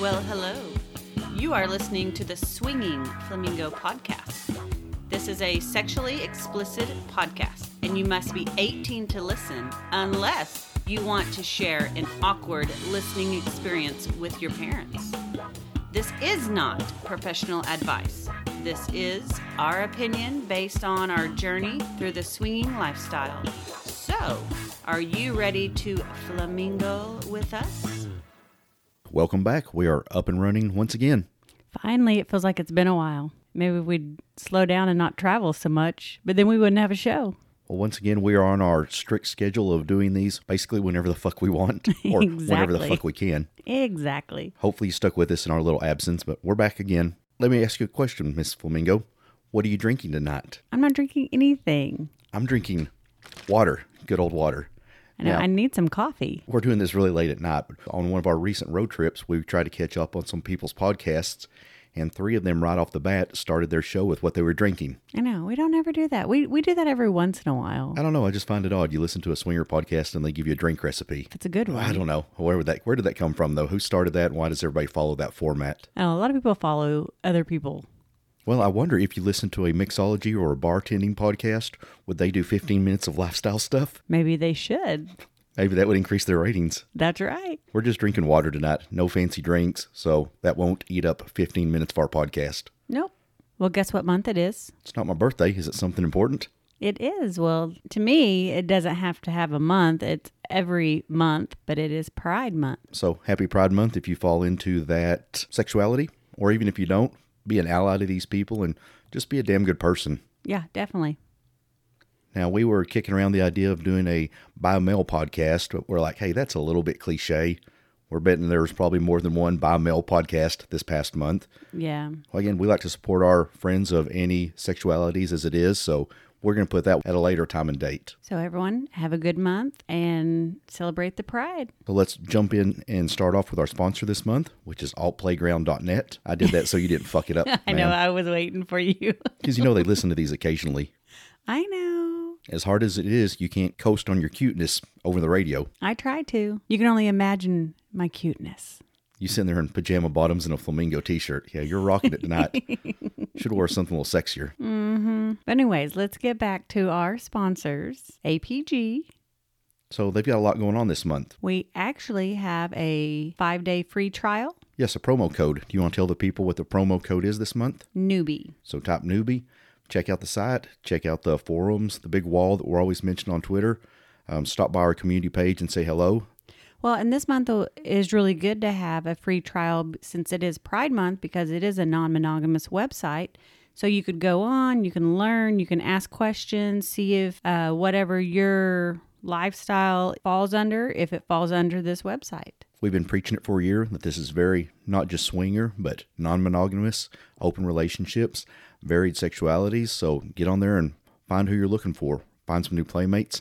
Well, hello. You are listening to the Swinging Flamingo podcast. This is a sexually explicit podcast, and you must be 18 to listen unless you want to share an awkward listening experience with your parents. This is not professional advice. This is our opinion based on our journey through the swinging lifestyle. So, are you ready to flamingo with us? Welcome back. We are up and running once again. Finally, it feels like it's been a while. Maybe we'd slow down and not travel so much, but then we wouldn't have a show. Well, once again, we are on our strict schedule of doing these basically whenever the fuck we want or whenever the fuck we can. Exactly. Hopefully, you stuck with us in our little absence, but we're back again. Let me ask you a question, Miss Flamingo. What are you drinking tonight? I'm not drinking anything. I'm drinking water, good old water. I know Now- I need some coffee. We're doing this really late at night. On one of our recent road trips, we tried to catch up on some people's podcasts, and three of them right off the bat started their show with what they were drinking. I know we don't ever do that. We we do that every once in a while. I don't know. I just find it odd. You listen to a swinger podcast and they give you a drink recipe. That's a good one. I don't know. Where would that where did that come from though? Who started that and why does everybody follow that format? Know, a lot of people follow other people. Well, I wonder if you listen to a mixology or a bartending podcast, would they do 15 minutes of lifestyle stuff? Maybe they should. Maybe that would increase their ratings. That's right. We're just drinking water tonight. No fancy drinks, so that won't eat up 15 minutes of our podcast. Nope. Well, guess what month it is? It's not my birthday. Is it something important? It is. Well, to me, it doesn't have to have a month. It's every month, but it is Pride Month. So, happy Pride Month if you fall into that sexuality, or even if you don't, be an ally to these people and just be a damn good person. Yeah, definitely. Now, we were kicking around the idea of doing a bi male podcast, but we're like, hey, that's a little bit cliche. We're betting there was probably more than one bi male podcast this past month. Yeah. Well, again, we like to support our friends of any sexualities as it is, so we're going to put that at a later time and date. So, everyone, have a good month and celebrate the Pride. So let's jump in and start off with our sponsor this month, which is altplayground.net. I did that so you didn't fuck it up. I know, I was waiting for you. Because you know they listen to these occasionally. I know. As hard as it is, you can't coast on your cuteness over the radio. I try to. You can only imagine my cuteness. You sitting there in pajama bottoms and a flamingo t-shirt. Yeah, you're rocking it tonight. Should wore something a little sexier. But, anyways, let's get back to our sponsors APG. So they've got a lot going on this month. We actually have a five day free trial. Yes, a promo code. Do you want to tell the people what the promo code is this month? Newbie. So type newbie, check out the site, check out the forums, the big wall that we're always mentioning on Twitter. Um, stop by our community page and say hello. Well, and this month is really good to have a free trial since it is Pride Month because it is a non monogamous website. So you could go on, you can learn, you can ask questions, see if uh, whatever your lifestyle falls under, if it falls under this website. We've been preaching it for a year that this is very not just swinger, but non monogamous, open relationships, varied sexualities. So get on there and find who you're looking for, find some new playmates.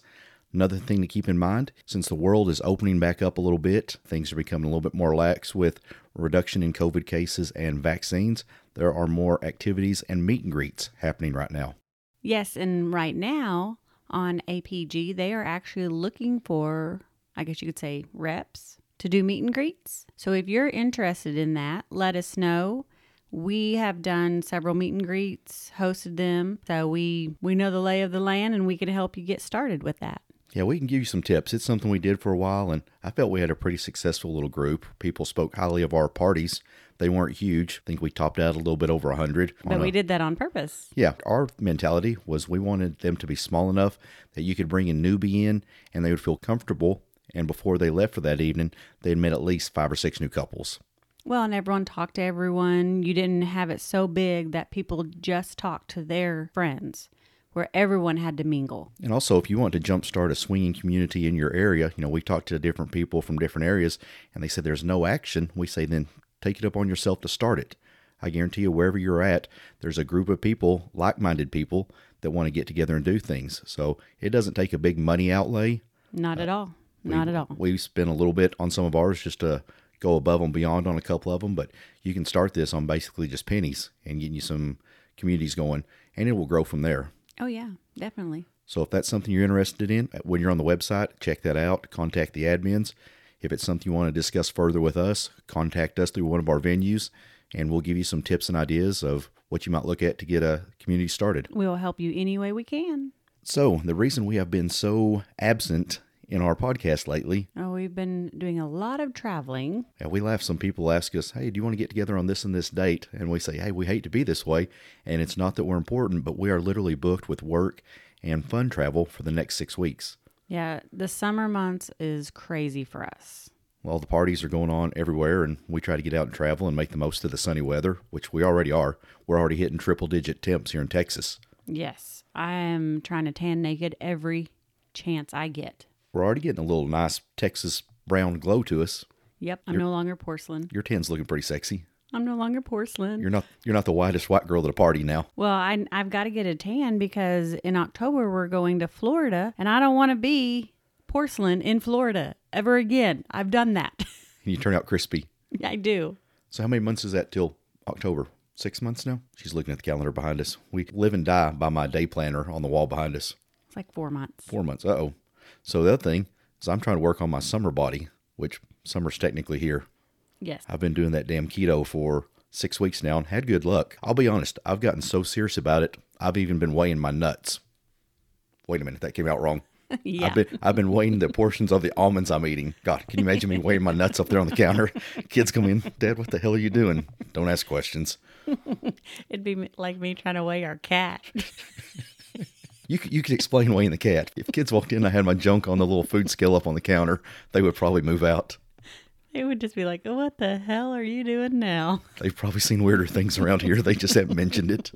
Another thing to keep in mind since the world is opening back up a little bit, things are becoming a little bit more lax with reduction in COVID cases and vaccines. There are more activities and meet and greets happening right now. Yes, and right now on APG, they are actually looking for, I guess you could say, reps to do meet and greets. So if you're interested in that, let us know. We have done several meet and greets, hosted them, so we we know the lay of the land, and we can help you get started with that. Yeah, we can give you some tips. It's something we did for a while, and I felt we had a pretty successful little group. People spoke highly of our parties. They weren't huge. I think we topped out a little bit over 100. But on we a- did that on purpose. Yeah, our mentality was we wanted them to be small enough that you could bring a newbie in and they would feel comfortable. And before they left for that evening, they'd met at least five or six new couples. Well, and everyone talked to everyone. You didn't have it so big that people just talked to their friends, where everyone had to mingle. And also, if you want to jumpstart a swinging community in your area, you know, we talked to different people from different areas and they said there's no action. We say then take it up on yourself to start it. I guarantee you, wherever you're at, there's a group of people, like minded people, that want to get together and do things. So it doesn't take a big money outlay. Not at uh, all. Not at all. We spent a little bit on some of ours just to go above and beyond on a couple of them, but you can start this on basically just pennies and getting you some communities going, and it will grow from there. Oh, yeah, definitely. So if that's something you're interested in, uh, when you're on the website, check that out. Contact the admins. If it's something you want to discuss further with us, contact us through one of our venues, and we'll give you some tips and ideas of what you might look at to get a community started. We will help you any way we can. So, the reason we have been so absent in our podcast lately, Oh, we've been doing a lot of traveling. and we laugh. Some people ask us, Hey, do you want to get together on this and this date? And we say, Hey, we hate to be this way. And it's not that we're important, but we are literally booked with work and fun travel for the next six weeks. Yeah, the summer months is crazy for us. Well, the parties are going on everywhere, and we try to get out and travel and make the most of the sunny weather, which we already are. We're already hitting triple digit temps here in Texas. Yes, I am trying to tan naked every chance I get. We're already getting a little nice Texas brown glow to us. Yep, I'm no longer porcelain. Your tan's looking pretty sexy. I'm no longer porcelain. You're not you're not the whitest white girl at a party now. Well, I, I've got to get a tan because in October we're going to Florida and I don't want to be porcelain in Florida ever again. I've done that. You turn out crispy. I do. So how many months is that till October? Six months now? She's looking at the calendar behind us. We live and die by my day planner on the wall behind us. It's like four months. Four months. Uh oh. So the other thing is I'm trying to work on my summer body, which summer's technically here. Yes. I've been doing that damn keto for six weeks now and had good luck. I'll be honest, I've gotten so serious about it, I've even been weighing my nuts. Wait a minute, that came out wrong. yeah. I've been I've been weighing the portions of the almonds I'm eating. God, can you imagine me weighing my nuts up there on the counter? Kids come in, Dad, what the hell are you doing? Don't ask questions. It'd be like me trying to weigh our cat. You could, you could explain weighing the cat. If kids walked in, I had my junk on the little food scale up on the counter, they would probably move out. it would just be like, what the hell are you doing now? They've probably seen weirder things around here. They just haven't mentioned it.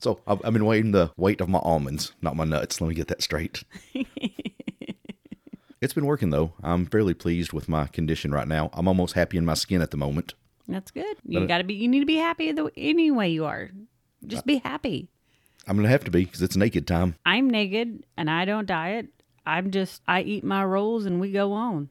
So I've, I've been weighing the weight of my almonds, not my nuts. Let me get that straight. it's been working though. I'm fairly pleased with my condition right now. I'm almost happy in my skin at the moment. That's good. You got to be, you need to be happy the, any way you are. Just be happy. I'm gonna have to be because it's naked time. I'm naked and I don't diet. I'm just, I eat my rolls and we go on.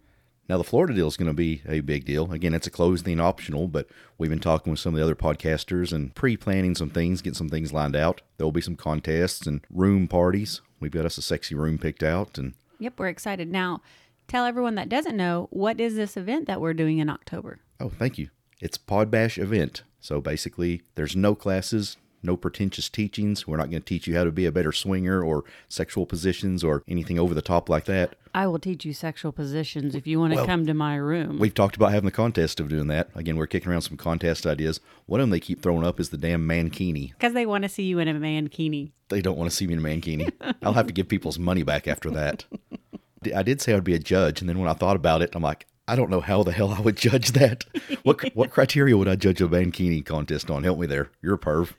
Now the Florida deal is going to be a big deal. Again, it's a clothing optional, but we've been talking with some of the other podcasters and pre-planning some things, getting some things lined out. There will be some contests and room parties. We've got us a sexy room picked out, and Yep, we're excited. Now, tell everyone that doesn't know what is this event that we're doing in October? Oh, thank you. It's Pod Bash event. So basically, there's no classes, no pretentious teachings. We're not going to teach you how to be a better swinger or sexual positions or anything over the top like that. I will teach you sexual positions if you want to Well, come to my room. We've talked about having the contest of doing that. Again, we're kicking around some contest ideas. One of them they keep throwing up is the damn mankini. Because they want to see you in a mankini. They don't want to see me in a mankini. I'll have to give people's money back after that. I did say I'd be a judge, and then when I thought about it, I'm like, I don't know how the hell I would judge that. What what criteria would I judge a mankini contest on? Help me there. You're a perv.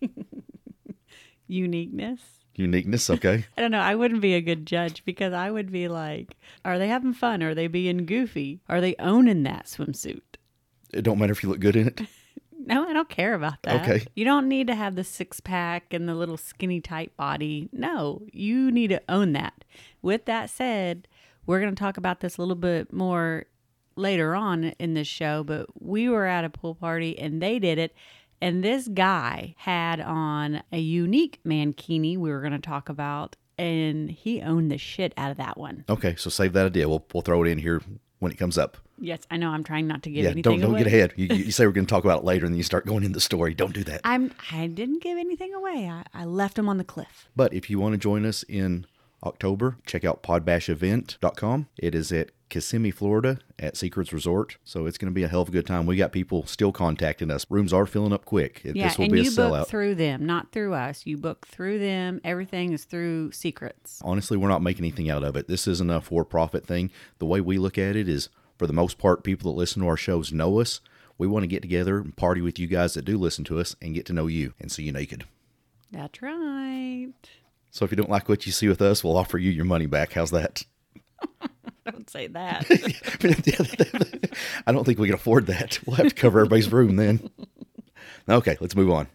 Uniqueness. Uniqueness, okay. I don't know. I wouldn't be a good judge because I would be like, are they having fun? Are they being goofy? Are they owning that swimsuit? It don't matter if you look good in it. No, I don't care about that. Okay. You don't need to have the six pack and the little skinny tight body. No, you need to own that. With that said, we're going to talk about this a little bit more later on in this show, but we were at a pool party and they did it. And this guy had on a unique mankini we were going to talk about, and he owned the shit out of that one. Okay, so save that idea. We'll we'll throw it in here when it comes up. Yes, I know I'm trying not to give yeah, anything don't don't away. get ahead. You, you say we're going to talk about it later, and then you start going in the story. Don't do that. I'm I didn't give anything away. I, I left him on the cliff. But if you want to join us in October, check out podbashevent.com. It is at Kissimmee, Florida at Secrets Resort. So it's going to be a hell of a good time. We got people still contacting us. Rooms are filling up quick. Yeah, this will and be a you book through them, not through us. You book through them. Everything is through secrets. Honestly, we're not making anything out of it. This isn't a for profit thing. The way we look at it is, for the most part, people that listen to our shows know us. We want to get together and party with you guys that do listen to us and get to know you and see you naked. That's right. So if you don't like what you see with us, we'll offer you your money back. How's that? Don't say that. I don't think we can afford that. We'll have to cover everybody's room then. Okay, let's move on.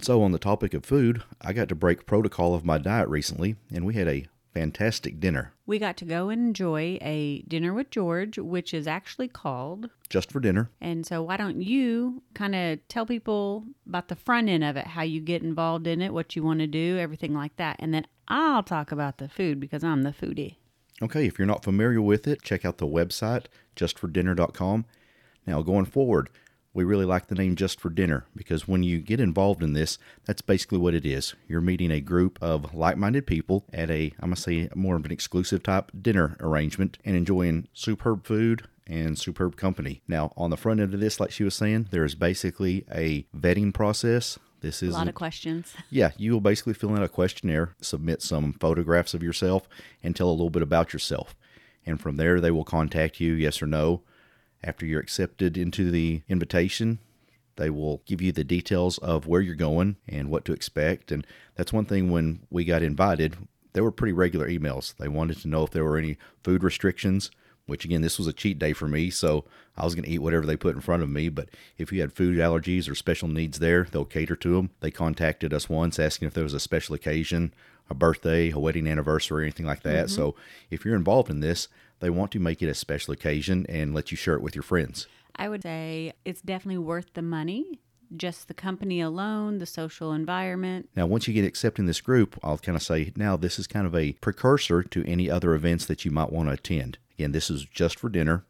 So, on the topic of food, I got to break protocol of my diet recently, and we had a fantastic dinner we got to go and enjoy a dinner with George, which is actually called. just for dinner. And so, why don't you kind of tell people about the front end of it, how you get involved in it, what you want to do, everything like that. And then I'll talk about the food because I'm the foodie. Okay, if you're not familiar with it, check out the website, justfordinner.com. Now, going forward, we really like the name Just for Dinner because when you get involved in this, that's basically what it is. You're meeting a group of like minded people at a, I'm going to say, more of an exclusive type dinner arrangement and enjoying superb food and superb company. Now, on the front end of this, like she was saying, there is basically a vetting process. This is A lot of questions. yeah, you will basically fill in a questionnaire, submit some photographs of yourself, and tell a little bit about yourself. And from there, they will contact you, yes or no. After you're accepted into the invitation, they will give you the details of where you're going and what to expect. And that's one thing when we got invited, there were pretty regular emails. They wanted to know if there were any food restrictions, which again, this was a cheat day for me. So I was going to eat whatever they put in front of me. But if you had food allergies or special needs there, they'll cater to them. They contacted us once asking if there was a special occasion, a birthday, a wedding anniversary, or anything like that. Mm-hmm. So if you're involved in this, they want to make it a special occasion and let you share it with your friends. I would say it's definitely worth the money. Just the company alone, the social environment. Now, once you get accepted in this group, I'll kind of say now this is kind of a precursor to any other events that you might want to attend. Again, this is just for dinner,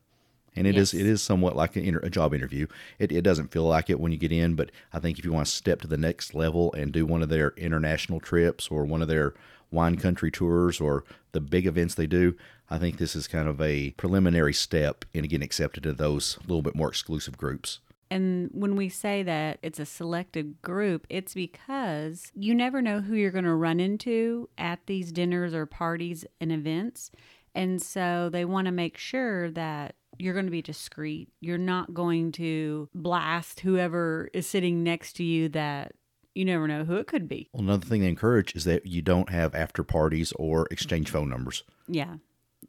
and it is Yes. it is somewhat like an inter- a job interview. It, it doesn't feel like it when you get in, but I think if you want to step to the next level and do one of their international trips or one of their wine country tours or the big events they do, I think this is kind of a preliminary step in getting accepted to those little bit more exclusive groups. And when we say that it's a selected group, it's because you never know who you're going to run into at these dinners or parties and events. And so they want to make sure that you're going to be discreet. You're not going to blast whoever is sitting next to you that you never know who it could be. Well, another thing they encourage is that you don't have after parties or exchange phone numbers. Yeah.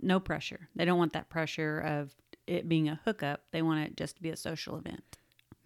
No pressure. They don't want that pressure of it being a hookup. They want it just to be a social event.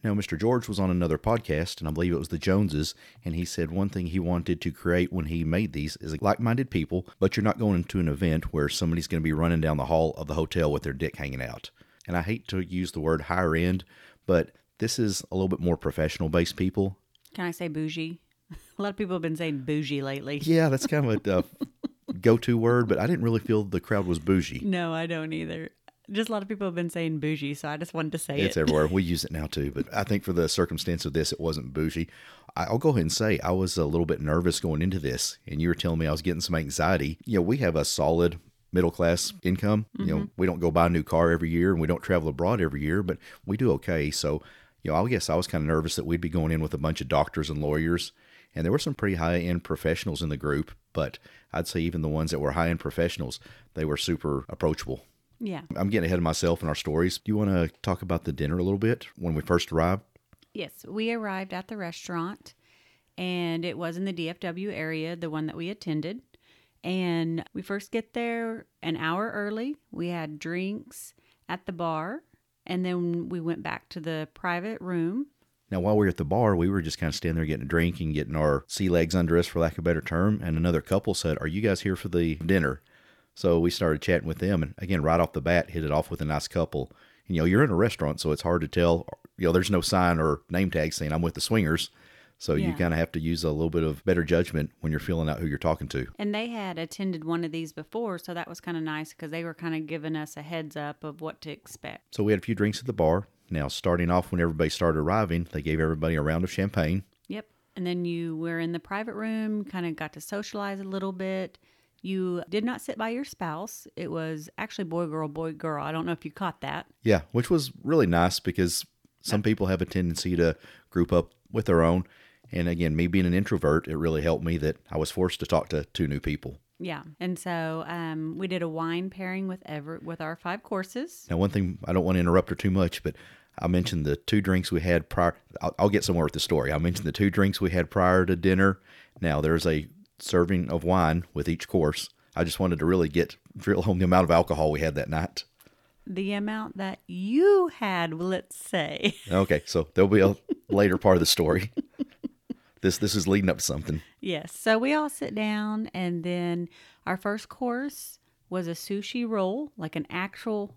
Now, Mr. George was on another podcast, and I believe it was the Joneses, and he said one thing he wanted to create when he made these is like minded people, but you're not going into an event where somebody's going to be running down the hall of the hotel with their dick hanging out. And I hate to use the word higher end, but this is a little bit more professional based people. Can I say bougie? A lot of people have been saying bougie lately. Yeah, that's kind of a uh, go to word, but I didn't really feel the crowd was bougie. No, I don't either. Just a lot of people have been saying bougie, so I just wanted to say It's it. everywhere. We use it now too, but I think for the circumstance of this, it wasn't bougie. I'll go ahead and say I was a little bit nervous going into this, and you were telling me I was getting some anxiety. You know, we have a solid middle class income. You know, mm-hmm. we don't go buy a new car every year, and we don't travel abroad every year, but we do okay. So, you know, I guess I was kind of nervous that we'd be going in with a bunch of doctors and lawyers, and there were some pretty high end professionals in the group. But I'd say even the ones that were high end professionals, they were super approachable. Yeah. I'm getting ahead of myself in our stories. Do you want to talk about the dinner a little bit when we first arrived? Yes, we arrived at the restaurant and it was in the DFW area, the one that we attended. And we first get there an hour early. We had drinks at the bar and then we went back to the private room. Now, while we were at the bar, we were just kind of standing there getting a drink and getting our sea legs under us, for lack of a better term. And another couple said, Are you guys here for the dinner? So we started chatting with them. And again, right off the bat, hit it off with a nice couple. And, you know, you're in a restaurant, so it's hard to tell. You know, there's no sign or name tag saying I'm with the swingers. So you kind of have to use a little bit of better judgment when you're filling out who you're talking to. And they had attended one of these before, so that was kind of nice because they were kind of giving us a heads up of what to expect. So we had a few drinks at the bar. Now, starting off when everybody started arriving, they gave everybody a round of champagne. Yep. And then you were in the private room, kind of got to socialize a little bit. You did not sit by your spouse. It was actually boy, girl, boy, girl. I don't know if you caught that. Yeah, which was really nice because some people have a tendency to group up with their own. And again, me being an introvert, it really helped me that I was forced to talk to two new people. Yeah. And so um, we did a wine pairing with Everett with our five courses. Now, one thing I don't want to interrupt her too much, but I mentioned the two drinks we had prior. I'll, I'll get somewhere with the story. I mentioned the two drinks we had prior to dinner. Now, there's a serving of wine with each course. I just wanted to really get drill home the amount of alcohol we had that night. The amount that you had, let's say. Okay, so there'll be a later part of the story. This this is leading up to something. Yes. So we all sit down, and then our first course was a sushi roll, like an actual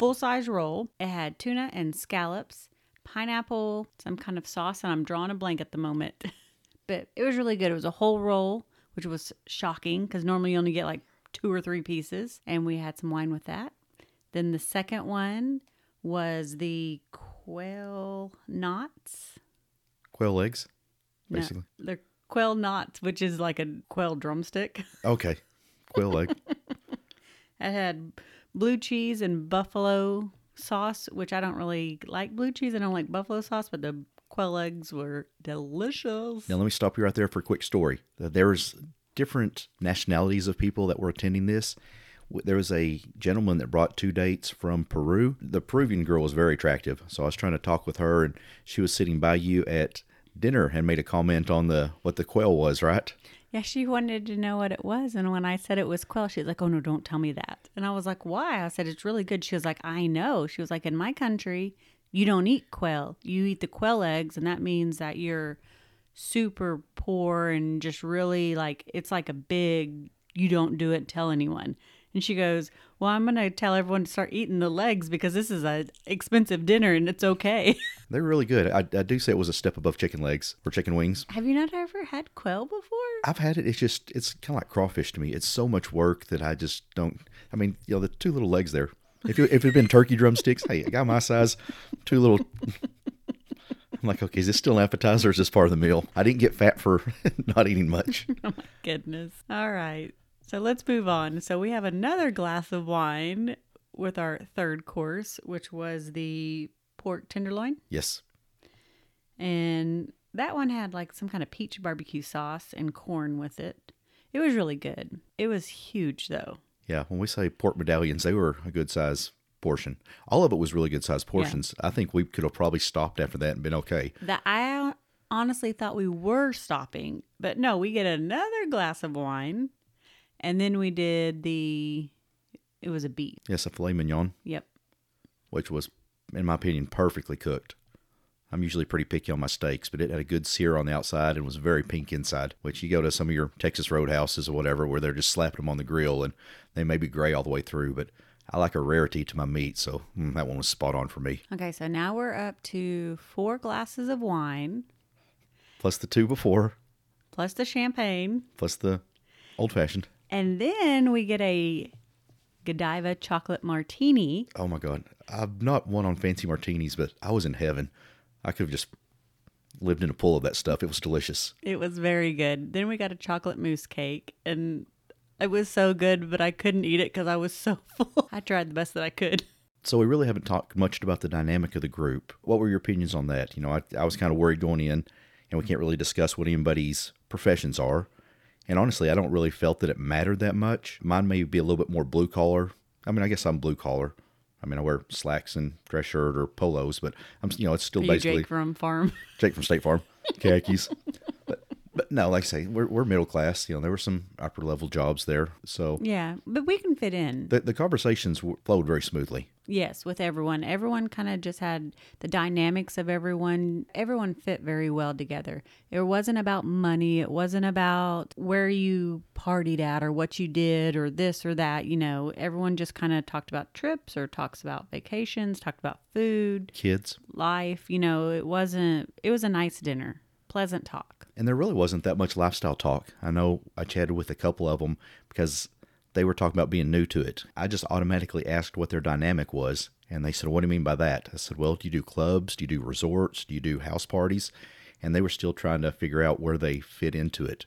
full size roll. It had tuna and scallops, pineapple, some kind of sauce, and I'm drawing a blank at the moment. but it was really good. It was a whole roll, which was shocking because normally you only get like two or three pieces, and we had some wine with that. Then the second one was the quail knots. Quail legs, No, basically. they're quail knots, which is like a quail drumstick. Okay. Quail leg. It had blue cheese and buffalo sauce, which I don't really like blue cheese. I don't like buffalo sauce, but the quail eggs were delicious. Now, let me stop you right there for a quick story. There's different nationalities of people that were attending this. There was a gentleman that brought two dates from Peru. The Peruvian girl was very attractive, so I was trying to talk with her, and she was sitting by you at dinner and made a comment on the what the quail was, right? Yeah, she wanted to know what it was. And when I said it was quail, she was like, Oh, no, don't tell me that. And I was like, Why? I said, It's really good. She was like, I know. She was like, In my country, you don't eat quail. You eat the quail eggs. And that means that you're super poor and just really like, it's like a big, you don't do it, tell anyone. And she goes, Well, I'm going to tell everyone to start eating the legs because this is a expensive dinner and it's okay. They're really good. I, I do say it was a step above chicken legs or chicken wings. Have you not ever had quail before? I've had it. It's just it's kind of like crawfish to me. It's so much work that I just don't. I mean, you know, the two little legs there. If it, if it had been turkey drumsticks, hey, I got my size, two little. I'm like, okay, is this still an appetizer? Or is this part of the meal? I didn't get fat for not eating much. Oh my goodness. All right. So let's move on. So we have another glass of wine with our third course, which was the pork tenderloin. Yes, And that one had like some kind of peach barbecue sauce and corn with it. It was really good. It was huge though. Yeah. When we say pork medallions, they were a good size portion. All of it was really good size portions. I think we could have probably stopped after that and been okay. That I honestly thought we were stopping, but no, we get another glass of wine. And then we did the it was a beef. Yes, a filet mignon. Yep. which was, in my opinion, perfectly cooked. I'm usually pretty picky on my steaks, but it had a good sear on the outside and was very pink inside. Which you go to some of your Texas roadhouses or whatever, where they're just slapping them on the grill and they may be gray all the way through. But I like a rarity to my meat, so mm, that one was spot on for me. Okay, so now we're up to four glasses of wine Plus the two before, plus the champagne. plus the old fashioned. And then we get a Godiva chocolate martini. Oh my god, I'm not one on fancy martinis, but I was in heaven. I could have just lived in a pool of that stuff. It was delicious. It was very good. Then we got a chocolate mousse cake, and it was so good, but I couldn't eat it because I was so full. I tried the best that I could. So we really haven't talked much about the dynamic of the group. What were your opinions on that? You know, I, I was kind of worried going in, and we can't really discuss what anybody's professions are. And honestly, I don't really felt that it mattered that much. Mine may be a little bit more blue collar. I mean, I guess I'm blue collar. I mean, I wear slacks and dress shirt or polos, but I'm, you know, it's still basically Jake from Farm? Jake from State Farm, khakis. but, but no, like I say, we're, we're middle class. You know, there were some upper level jobs there. So yeah, but we can fit in. the, the conversations flowed very smoothly. Yes, with everyone. Everyone kind of just had the dynamics of everyone. Everyone fit very well together. It wasn't about money. It wasn't about where you partied at or what you did or this or that. You know, everyone just kind of talked about trips or talks about vacations, talked about food, Kids, life. You know, it wasn't, it was a nice dinner, pleasant talk. And there really wasn't that much lifestyle talk. I know I chatted with a couple of them because they were talking about being new to it. I just automatically asked what their dynamic was. And they said, What do you mean by that? I said, Well, do you do clubs? Do you do resorts? Do you do house parties? And they were still trying to figure out where they fit into it.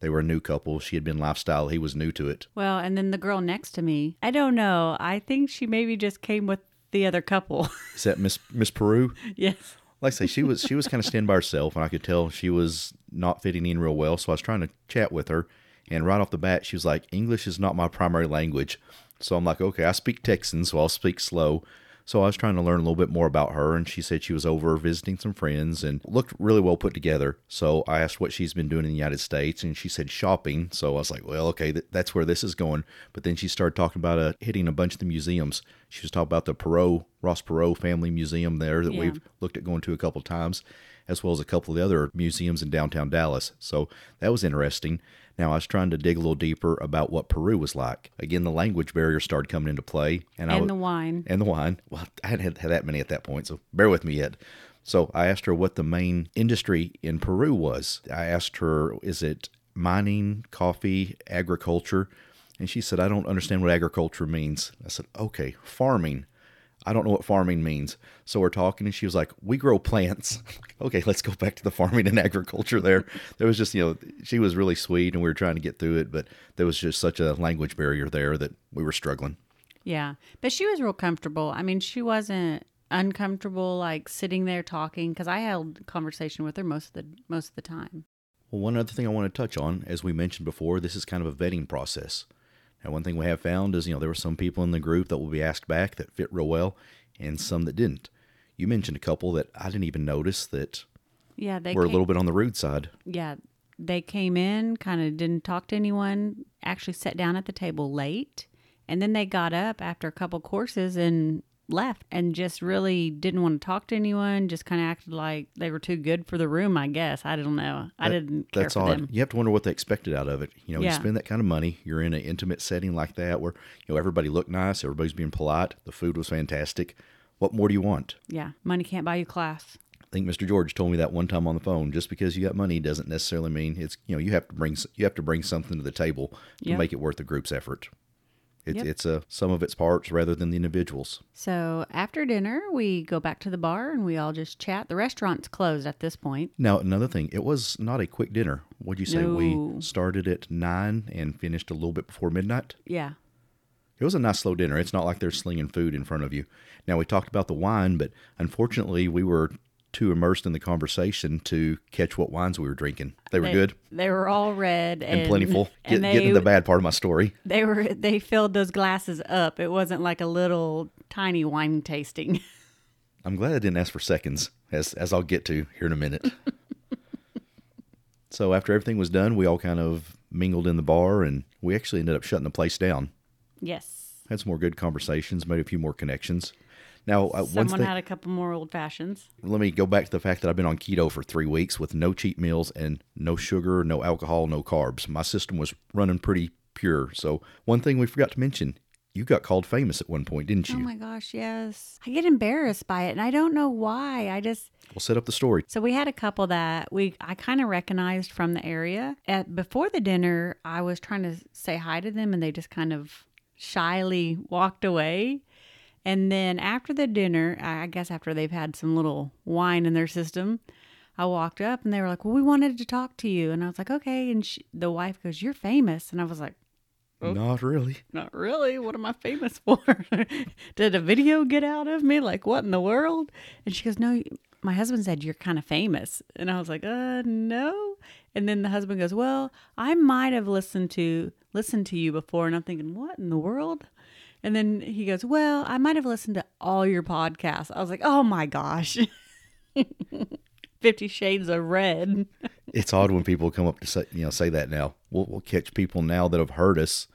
They were a new couple. She had been lifestyle. He was new to it. Well, and then the girl next to me, I don't know. I think she maybe just came with the other couple. Is that Miss Miss Peru? yes. Like I say, she was she was kind of standing by herself, and I could tell she was not fitting in real well. So I was trying to chat with her, and right off the bat, she was like, "English is not my primary language." So I'm like, "Okay, I speak Texan, so I'll speak slow." So I was trying to learn a little bit more about her, and she said she was over visiting some friends and looked really well put together. So I asked what she's been doing in the United States, and she said shopping. So I was like, well, okay, th- that's where this is going. But then she started talking about uh, hitting a bunch of the museums. She was talking about the Perot, Ross Perot Family Museum there that Yeah. we've looked at going to a couple times, as well as a couple of the other museums in downtown Dallas. So that was interesting. Now I was trying to dig a little deeper about what Peru was like. Again, the language barrier started coming into play, and, I And was, the wine. and the wine. Well, I hadn't had, had that many at that point, so bear with me yet. So I asked her what the main industry in Peru was. I asked her, is it mining, coffee, agriculture? And she said, I don't understand what agriculture means. I said, okay, farming. I don't know what farming means. So we're talking, and she was like, We grow plants. okay, let's go back to the farming and agriculture there. There was just, you know, she was really sweet, and we were trying to get through it, but there was just such a language barrier there that we were struggling. Yeah. But she was real comfortable. I mean, she wasn't uncomfortable like sitting there talking because I held conversation with her most of the most of the time. Well, one other thing I want to touch on, as we mentioned before, this is kind of a vetting process. Now, one thing we have found is, you know, there were some people in the group that will be asked back that fit real well, and some that didn't. You mentioned a couple that I didn't even notice that Yeah, they were a little bit on the rude side. yeah they came in, kind of didn't talk to anyone, actually sat down at the table late, and then they got up after a couple courses and left and just really didn't want to talk to anyone. Just kind of acted like they were too good for the room. I guess I don't know. I That- didn't care That's odd. them. You have to wonder what they expected out of it. You know, Yeah. you spend that kind of money, you're in an intimate setting like that where, you know, everybody looked nice, everybody's being polite, the food was fantastic. What more do you want? Yeah, money can't buy you class. I think Mr. George told me that one time on the phone. Just because you got money doesn't necessarily mean it's you know you have to bring you have to bring something to the table to Yep. make it worth the group's effort. It's Yep. it's uh, a sum of its parts rather than the individuals. So after dinner, we go back to the bar and we all just chat. The restaurant's closed at this point. Now another thing, it was not a quick dinner. What'd you say? No. We started at nine and finished a little bit before midnight. Yeah. It was a nice slow dinner. It's not like they're slinging food in front of you. Now we talked about the wine, but unfortunately we were too immersed in the conversation to catch what wines we were drinking. They were They- good They were all red and, and plentiful. Get, And they, getting the bad part of my story. they were they filled those glasses up. It wasn't like a little tiny wine tasting. I'm glad I didn't ask for seconds, as as I'll get to here in a minute. so after everything was done, we all kind of mingled in the bar, and we actually ended up shutting the place down. yes. Had some more good conversations, made a few more connections. Now, uh, one Someone thing, had a couple more old fashions. let me go back to the fact that I've been on keto for three weeks with no cheat meals and no sugar, no alcohol, no carbs. My system was running pretty pure. So one thing we forgot to mention, you got called famous at one point, didn't you? Oh my gosh, yes. I get embarrassed by it and I don't know why. I just We'll set up the story. So we had a couple that we I kind of recognized from the area. At before the dinner, I was trying to say hi to them and they just kind of shyly walked away. And then after the dinner, I guess after they've had some little wine in their system, I walked up and they were like, "Well, we wanted to talk to you." And I was like, "Okay." And she, the wife goes, "You're famous." And I was like, Oh. Not really. not really. What am I famous for? Did a video get out of me? Like, what in the world? And she goes, No, my husband said you're kind of famous. And I was like, Uh, no. And then the husband goes, Well, I might have listened to listened to you before. And I'm thinking, What in the world? And then he goes, Well, I might have listened to all your podcasts. I was like, Oh my gosh. Fifty Shades of Red. it's odd when people come up to say you know say that now. We'll, we'll catch people now that have heard us,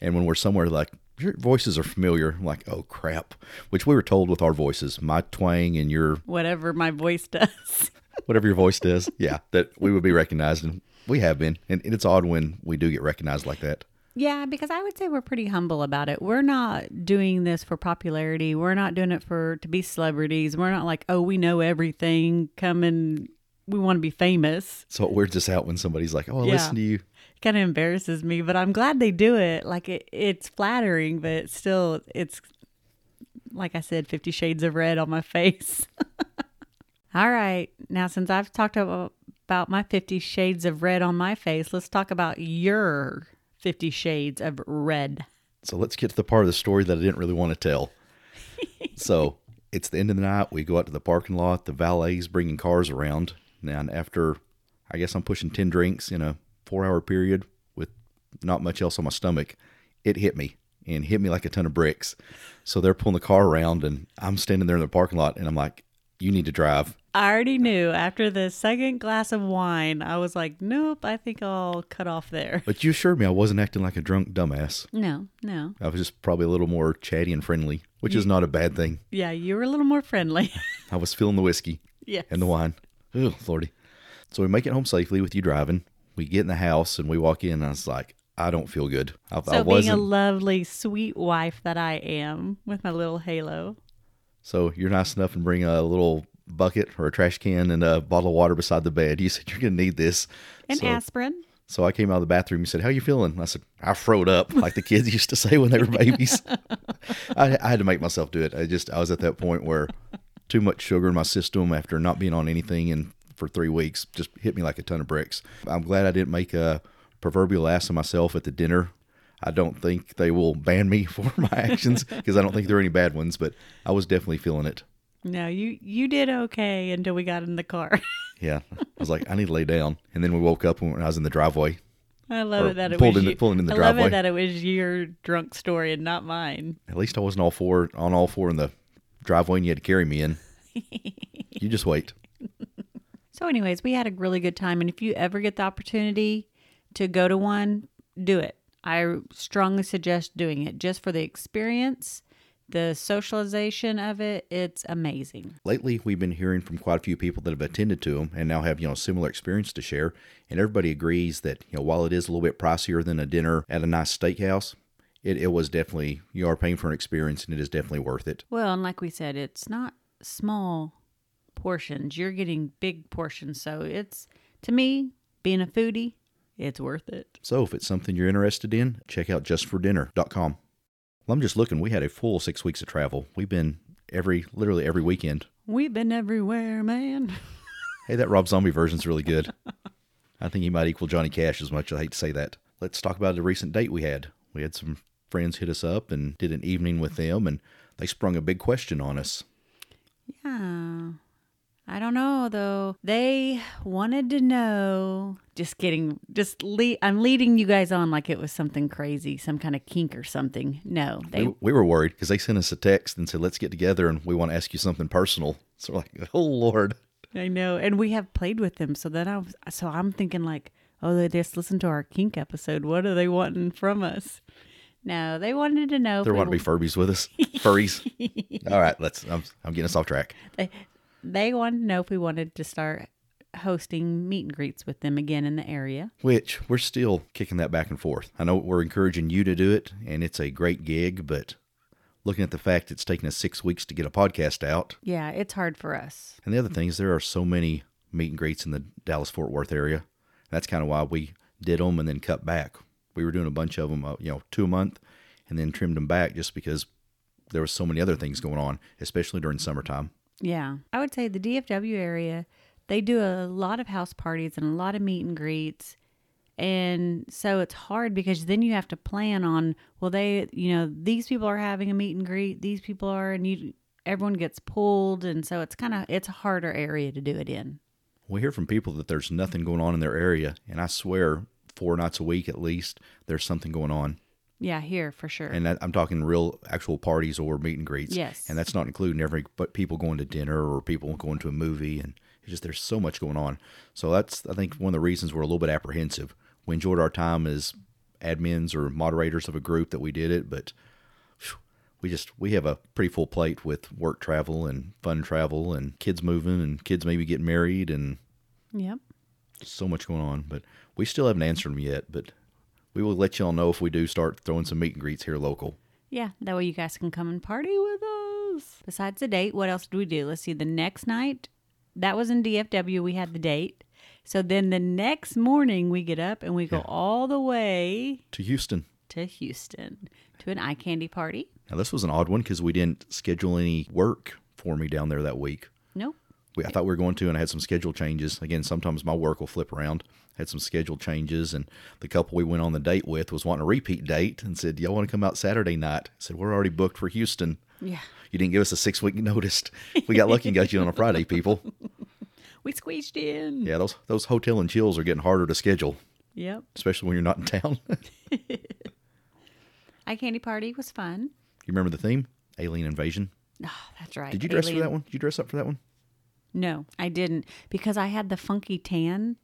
and when we're somewhere like your voices are familiar, I'm like oh crap, which we were told with our voices, my twang and your Whatever my voice does. whatever your voice does, yeah, that we would be recognized, and we have been, and it's odd when we do get recognized like that. Yeah, because I would say we're pretty humble about it. We're not doing this for popularity. We're not doing it for to be celebrities. We're not like, oh, we know everything. Come and we want to be famous. So it weirds us out when somebody's like, oh, I Yeah. listen to you. It kind of embarrasses me, but I'm glad they do it. Like it, it's flattering, but it's still, it's like I said, Fifty Shades of Red on my face. All right, now since I've talked about about my Fifty Shades of Red on my face, let's talk about your Fifty Shades of Red. So let's get to the part of the story that I didn't really want to tell. so it's the end of the night. We go out to the parking lot. The valet's bringing cars around. And after, I guess I'm pushing 10 drinks in a four hour period with not much else on my stomach, it hit me and hit me like a ton of bricks. So they're pulling the car around, and I'm standing there in the parking lot, and I'm like, you need to drive. I already knew after the second glass of wine, I was like, nope, I think I'll cut off there. But you assured me I wasn't acting like a drunk dumbass. No, no. I was just probably a little more chatty and friendly, which is not a bad thing. Yeah, you were a little more friendly. I was feeling the whiskey. yes. and the wine. Oh, Lordy. So we make it home safely with you driving. We get in the house and we walk in, and I was like, I don't feel good. I, I so being a lovely, sweet wife that I am with my little halo. So you're nice enough and bring a little bucket or a trash can and a bottle of water beside the bed. You said you're going to need this. And so, aspirin. So I came out of the bathroom. He said, "How you feeling?" I said, "I froed up," like the kids used to say when they were babies. I, I had to make myself do it. I just I was at that point where too much sugar in my system after not being on anything and for three weeks just hit me like a ton of bricks. I'm glad I didn't make a proverbial ass of myself at the dinner. I don't think they will ban me for my actions because I don't think there are any bad ones, but I was definitely feeling it. No, you you did okay until we got in the car. Yeah, I was like, I need to lay down, and then we woke up when I was in the driveway. I love it that it pulled was in you- pulling in the I love driveway. it that it was your drunk story and not mine. At least I wasn't all four on all four in the driveway, and you had to carry me in. you just wait. So, anyways, we had a really good time. And if you ever get the opportunity to go to one, do it. I strongly suggest doing it just for the experience, the socialization of it. It's amazing. Lately, we've been hearing from quite a few people that have attended to them and now have you know similar experience to share. And everybody agrees that you know while it is a little bit pricier than a dinner at a nice steakhouse, it, it was definitely you are paying for an experience, and it is definitely worth it. Well, and like we said, it's not small portions. You're getting big portions. So, it's to me, being a foodie, it's worth it. So if it's something you're interested in, check out justfordinner.com. Well, I'm just looking. We had a full six weeks of travel. We've been every literally every weekend. We've been everywhere, man. Hey, that Rob Zombie version's really good. I think he might equal Johnny Cash as much. I hate to say that. Let's talk about the recent date we had. We had some friends hit us up and did an evening with them, and they sprung a big question on us. Yeah. I don't know though. They wanted to know. Just kidding. Just lead. I'm leading you guys on like it was something crazy, some kind of kink or something. No, they. We, we were worried because they sent us a text and said, "Let's get together and we want to ask you something personal." So we're like, "Oh Lord." I know, and we have played with them. So then I was. So I'm thinking like, oh, they just listened to our kink episode. What are they wanting from us? No, they wanted to know. if They want to be Furbies with us, furries. All right, let's. I'm, I'm getting us off track. they, they wanted to know if we wanted to start hosting meet and greets with them again in the area. Which we're still kicking that back and forth. I know we're encouraging you to do it, and it's a great gig, but looking at the fact it's taken us six weeks to get a podcast out, Yeah, it's hard for us. and the other thing is there are so many meet and greets in the Dallas Fort Worth area. That's kind of why we did them and then cut back. We were doing a bunch of them, uh, you know, two a month, and then trimmed them back just because there was so many other things going on, especially during summertime. Yeah. I would say the DFW area, they do a lot of house parties and a lot of meet and greets. And so it's hard because then you have to plan on, well, they, you know, these people are having a meet and greet, these people are, and you, everyone gets pulled. And so it's kind of, it's a harder area to do it in. We hear from people that there's nothing going on in their area, and I swear, four nights a week at least, there's something going on. Yeah, here for sure. And that, I'm talking real actual parties or meet and greets. Yes. And that's not including every but people going to dinner or people going to a movie and it's just there's so much going on. So that's I think one of the reasons we're a little bit apprehensive. We enjoyed our time as admins or moderators of a group that we did it, but we just we have a pretty full plate with work travel and fun travel and kids moving and kids maybe getting married and yep. so much going on. But we still haven't answered them yet. But we will let y'all know if we do start throwing some meet and greets here local. Yeah, that way you guys can come and party with us. Besides the date, what else do we do? Let's see. The next night, that was in DFW. We had the date. So then the next morning, we get up and we go Yeah. all the way To Houston. to Houston to an eye candy party. Now this was an odd one because we didn't schedule any work for me down there that week. Nope. We, I thought we were going to, and I had some schedule changes. Again, sometimes my work will flip around. Had some schedule changes, and the couple we went on the date with was wanting a repeat date and said, "Y'all want to come out Saturday night?" I said, "We're already booked for Houston. Yeah. You didn't give us a six week notice. We got lucky and got you on a Friday, people. We squeezed in. Yeah, those those hotel and chills are getting harder to schedule, Yep. especially when you're not in town. Eye candy party was fun. You remember the theme? Alien invasion. Oh, that's right. Did you dress for that one? Did you dress up for that one? No, I didn't because I had the funky tan.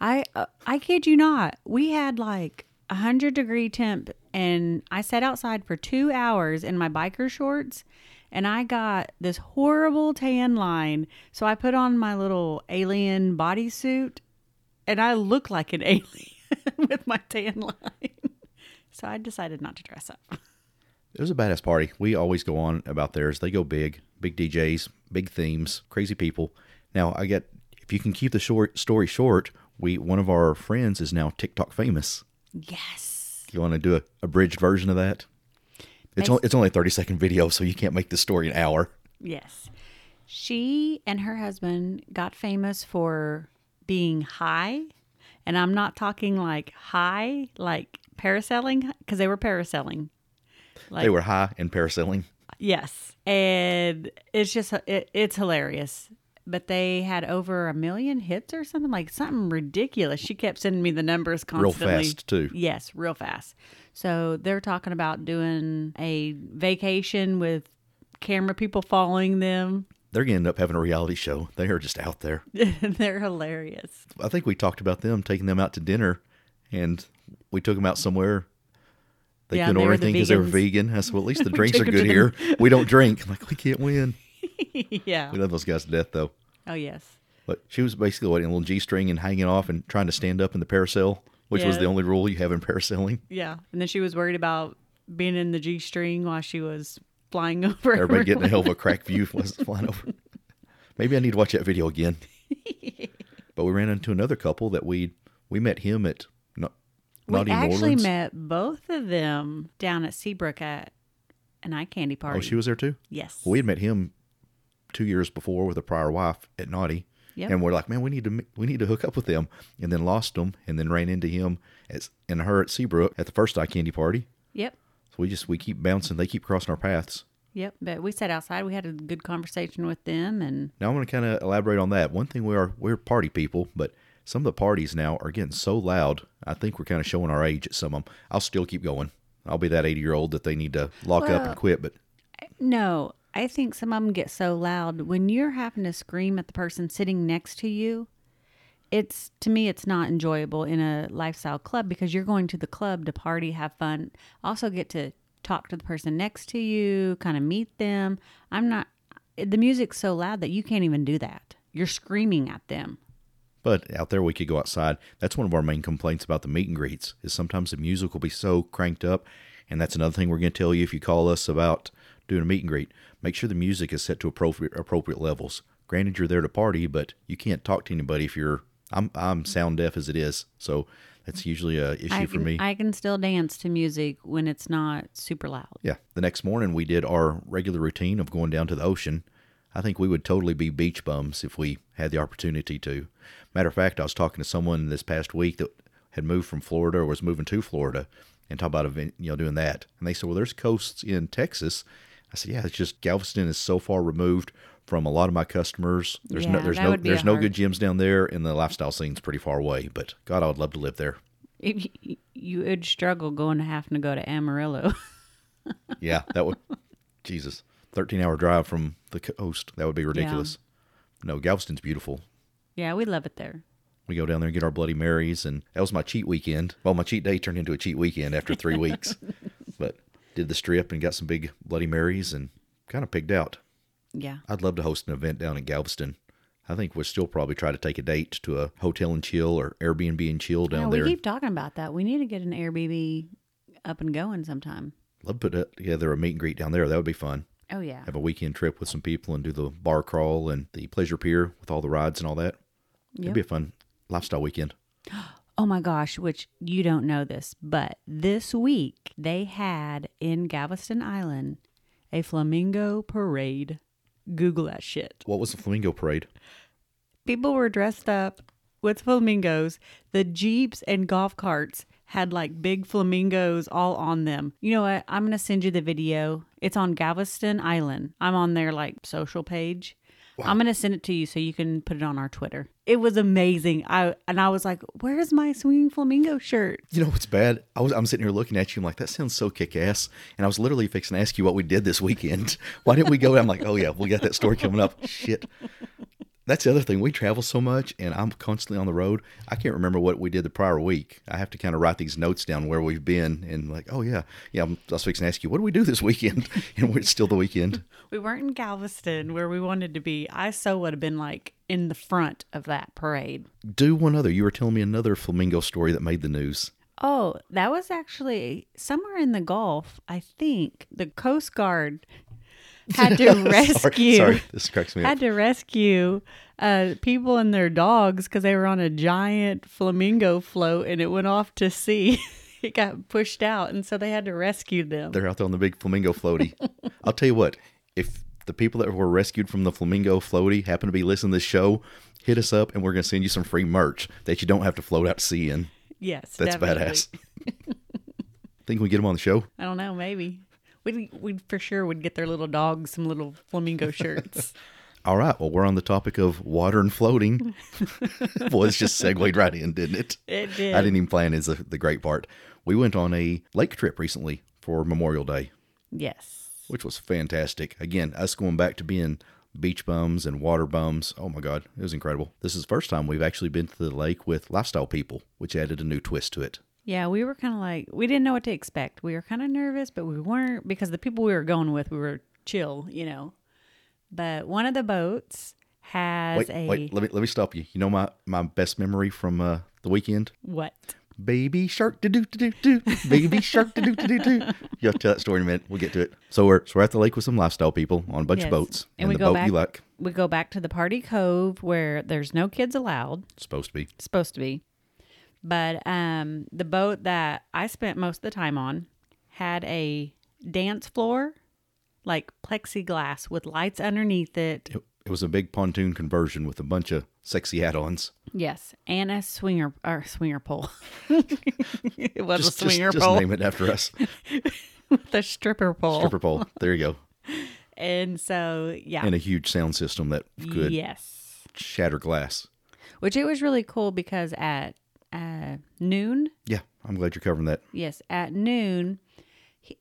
I uh, I kid you not. We had like a hundred degree temp, and I sat outside for two hours in my biker shorts, and I got this horrible tan line. So I put on my little alien bodysuit, and I look like an alien with my tan line. so I decided not to dress up. It was a badass party. We always go on about theirs. They go big, big DJs, big themes, crazy people. Now, I get if you can keep the short story short, We one of our friends is now TikTok famous. Yes. You want to do a abridged version of that? It's only, it's only a thirty second video, so you can't make the story an hour. Yes. She and her husband got famous for being high. And I'm not talking like high, like parasailing, because they were parasailing. Like, they were high and parasailing. Yes. And it's just, it, it's hilarious. But they had over a million hits or something like something ridiculous. She kept sending me the numbers constantly. Real fast too. Yes, real fast. So they're talking about doing a vacation with camera people following them. They're gonna end up having a reality show. They are just out there. they're hilarious. I think we talked about them taking them out to dinner, and we took them out somewhere. They Yeah, couldn't order anything because they were vegan. I said, "Well, at least the drinks are good to here. We don't drink." I'm like, we can't win. yeah. We love those guys to death, though. Oh, yes. But she was basically what, in a little G string and hanging off and trying to stand up in the parasail, which was the only rule you have in parasailing. Yeah. And then she was worried about being in the G string while she was flying over. Everybody getting a hell of a crack view was flying over. Maybe I need to watch that video again. but we ran into another couple that we we met him at Naughty we actually met both of them down at Seabrook at an eye candy party. Oh, she was there too. Yes. Well, we had met him two years before with a prior wife at Naughty, Yep. and we're like, man, we need to we need to hook up with them, and then lost them, and then ran into him at, and her at Seabrook at the first eye candy party. Yep. So we just we keep bouncing. They keep crossing our paths. Yep. But we sat outside. We had a good conversation with them, and Now I'm going to kind of elaborate on that. One thing we are we're party people, but some of the parties now are getting so loud. I think we're kind of showing our age at some of them. I'll still keep going. I'll be that 80 year old that they need to lock up and quit. But eh, no, I think some of them get so loud when you're having to scream at the person sitting next to you. It's to me, it's not enjoyable in a lifestyle club because you're going to the club to party, have fun, also get to talk to the person next to you, kind of meet them. I'm not. The music's so loud that you can't even do that. You're screaming at them. But out there, we could go outside. That's one of our main complaints about the meet and greets is sometimes the music will be so cranked up, and that's another thing we're going to tell you if you call us about doing a meet and greet. Make sure the music is set to appropriate appropriate levels. Granted, you're there to party, but you can't talk to anybody if you're. I'm I'm sound deaf as it is, so that's usually a issue I for can, me. I can still dance to music when it's not super loud. Yeah. The next morning, we did our regular routine of going down to the ocean. I think we would totally be beach bums if we had the opportunity to. Matter of fact, I was talking to someone this past week that had moved from Florida or was moving to Florida and talk about event, you know doing that. And they said, "Well, there's coasts in Texas." I said, "Yeah, it's just Galveston is so far removed from a lot of my customers. There's no Yeah, there's no would be there's no hard- good gyms down there, and the lifestyle scene's pretty far away. But God, I would love to live there. If you, would struggle going to having to go to Amarillo. Yeah, that would Jesus. 13 hour drive from the coast. That would be ridiculous. No, Galveston's beautiful. yeah, we love it there. We go down there and get our Bloody Marys, and that was my cheat weekend. Well, my cheat day turned into a cheat weekend after three weeks. But did the strip and got some big Bloody Marys and kind of pigged out. Yeah. I'd love to host an event down in Galveston. I think we'll still probably try to take a date to a hotel and chill or Airbnb and chill down No, there. we keep talking about that. We need to get an Airbnb up and going sometime. Love to put together a meet and greet down there. That would be fun. Oh yeah. Have a weekend trip with some people and do the bar crawl and the pleasure pier with all the rides and all that. Yep. It'd be a fun lifestyle weekend. Oh my gosh, which you don't know this, but this week they had in Galveston Island a flamingo parade. Google that shit. What was the flamingo parade? People were dressed up with flamingos. The Jeeps and golf carts had like big flamingos all on them. You know what? I'm going to send you the video. It's on Galveston Island. I'm on their like social page. I'm going to send it to you so you can put it on our Twitter. It was amazing. I and I was like, "Where's my swinging flamingo shirt?" You know what's bad? I was I'm sitting here looking at you. I'm like, that sounds so kick ass. And I was literally fixing to ask you what we did this weekend. Why didn't we go? I'm like, oh yeah, we got that story coming up. Shit. That's the other thing. We travel so much, and I'm constantly on the road. I can't remember what we did the prior week. I have to kind of write these notes down where we've been, and like, oh yeah, yeah. I'm, I was fixing to ask you, what do we do this weekend? And it's still the weekend. We weren't in Galveston where we wanted to be. I so would have been like in the front of that parade. Do one other. You were telling me another flamingo story that made the news. Oh, that was actually somewhere in the Gulf. I think the Coast Guard had to rescue sorry, sorry, this cracks me up. had to rescue uh, people and their dogs because they were on a giant flamingo float and it went off to sea. it got pushed out, and so they had to rescue them. They're out there on the big flamingo floaty. I'll tell you what, if the people that were rescued from the flamingo floaty happen to be listening to this show, hit us up and we're going to send you some free merch that you don't have to float out to sea in. yes, That's definitely. badass. Think we get them on the show? I don't know, maybe. We we for sure would get their little dogs some little flamingo shirts. All right. Well, we're on the topic of water and floating. well, it's just segued right in, didn't it? It did. I didn't even plan is the, the great part. We went on a lake trip recently for Memorial Day, yes. which was fantastic. Again, us going back to being beach bums and water bums. Oh my God, it was incredible. This is the first time we've actually been to the lake with lifestyle people, which added a new twist to it. Yeah, we were kind of like we didn't know what to expect. We were kind of nervous, but we weren't because the people we were going with, we were chill, you know. But one of the boats has Wait, a wait, let me let me stop you. You know my my best memory from uh, the weekend? what? Baby shark do do do do baby shark do do do do. You have to tell that story in a minute. We'll get to it. So we're so we're at the lake with some lifestyle people on a bunch Yes. of boats, And we the go boat back- you like We go back to the party cove where there's no kids allowed. supposed to be. Supposed to be. But um the boat that I spent most of the time on had a dance floor like plexiglass with lights underneath it. It, it was a big pontoon conversion with a bunch of sexy add-ons. Yes, and a swinger or swinger pole. it was Just, a just, swinger just pole, name it after us. the stripper pole. Stripper pole. There you go. And so, yeah, And a huge sound system that could yes, shatter glass. which it was really cool because at uh, noon, Yeah, I'm glad you're covering that. yes, at noon,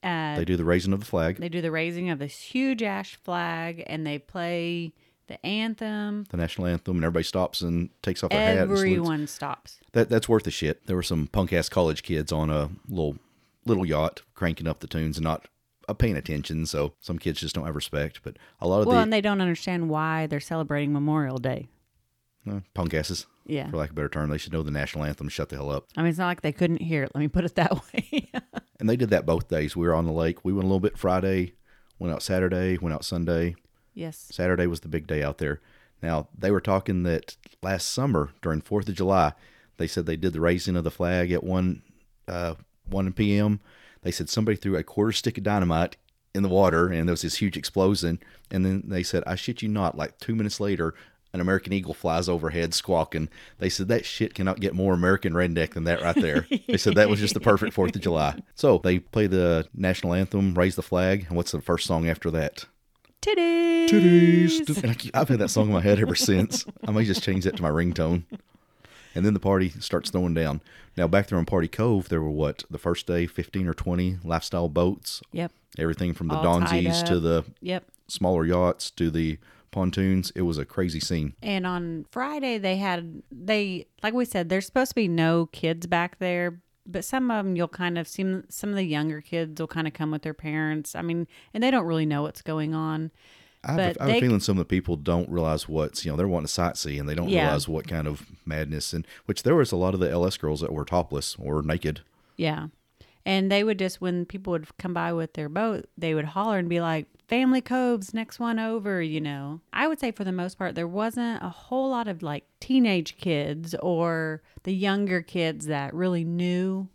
uh, They do the raising of the flag, they do the raising of this huge ash flag, and they play the anthem. the national anthem, and everybody stops and takes off their hat. and salutes. Everyone stops. That that's worth the shit. There were some punk ass college kids on a little little yacht cranking up the tunes and not uh, paying attention. So some kids just don't have respect. But a lot of Well, the and they don't understand why they're celebrating Memorial Day. uh, punk asses, Yeah. for lack of a better term, they should know the national anthem. Shut the hell up. I mean, it's not like they couldn't hear it. Let me put it that way. And they did that both days. We were on the lake. We went a little bit Friday, went out Saturday, went out Sunday. yes. Saturday was the big day out there. Now, they were talking that last summer during 4th of July, they said they did the raising of the flag at 1 uh, 1 p.m. They said somebody threw a quarter stick of dynamite in the water and there was this huge explosion. And then they said, I shit you not, like two minutes later, an American eagle flies overhead squawking. They said that shit cannot get more American redneck than that right there. they said that was just the perfect 4th of July. So they play the national anthem, raise the flag, and what's the first song after that? Titties. titties. And I keep, I've had that song in my head ever since. I may just change that to my ringtone. And then the party starts throwing down. Now back there on Party Cove, there were what the first day, fifteen or twenty lifestyle boats. Yep. Everything from the All Donzis to the Yep. smaller yachts to the pontoons. It was a crazy scene. And on Friday they had they like we said there's supposed to be no kids back there, but some of them you'll kind of see some of the younger kids will kind of come with their parents. I mean, and they don't really know what's going on. I have, But a, I have they- a feeling some of the people don't realize what's you know they're wanting to sightsee and they don't Yeah. realize what kind of madness and which there was a lot of the LS girls that were topless or naked. Yeah. And they would just when people would come by with their boat, they would holler and be like, "Family Coves, next one over," you know. I would say for the most part there wasn't a whole lot of like teenage kids or the younger kids that really knew,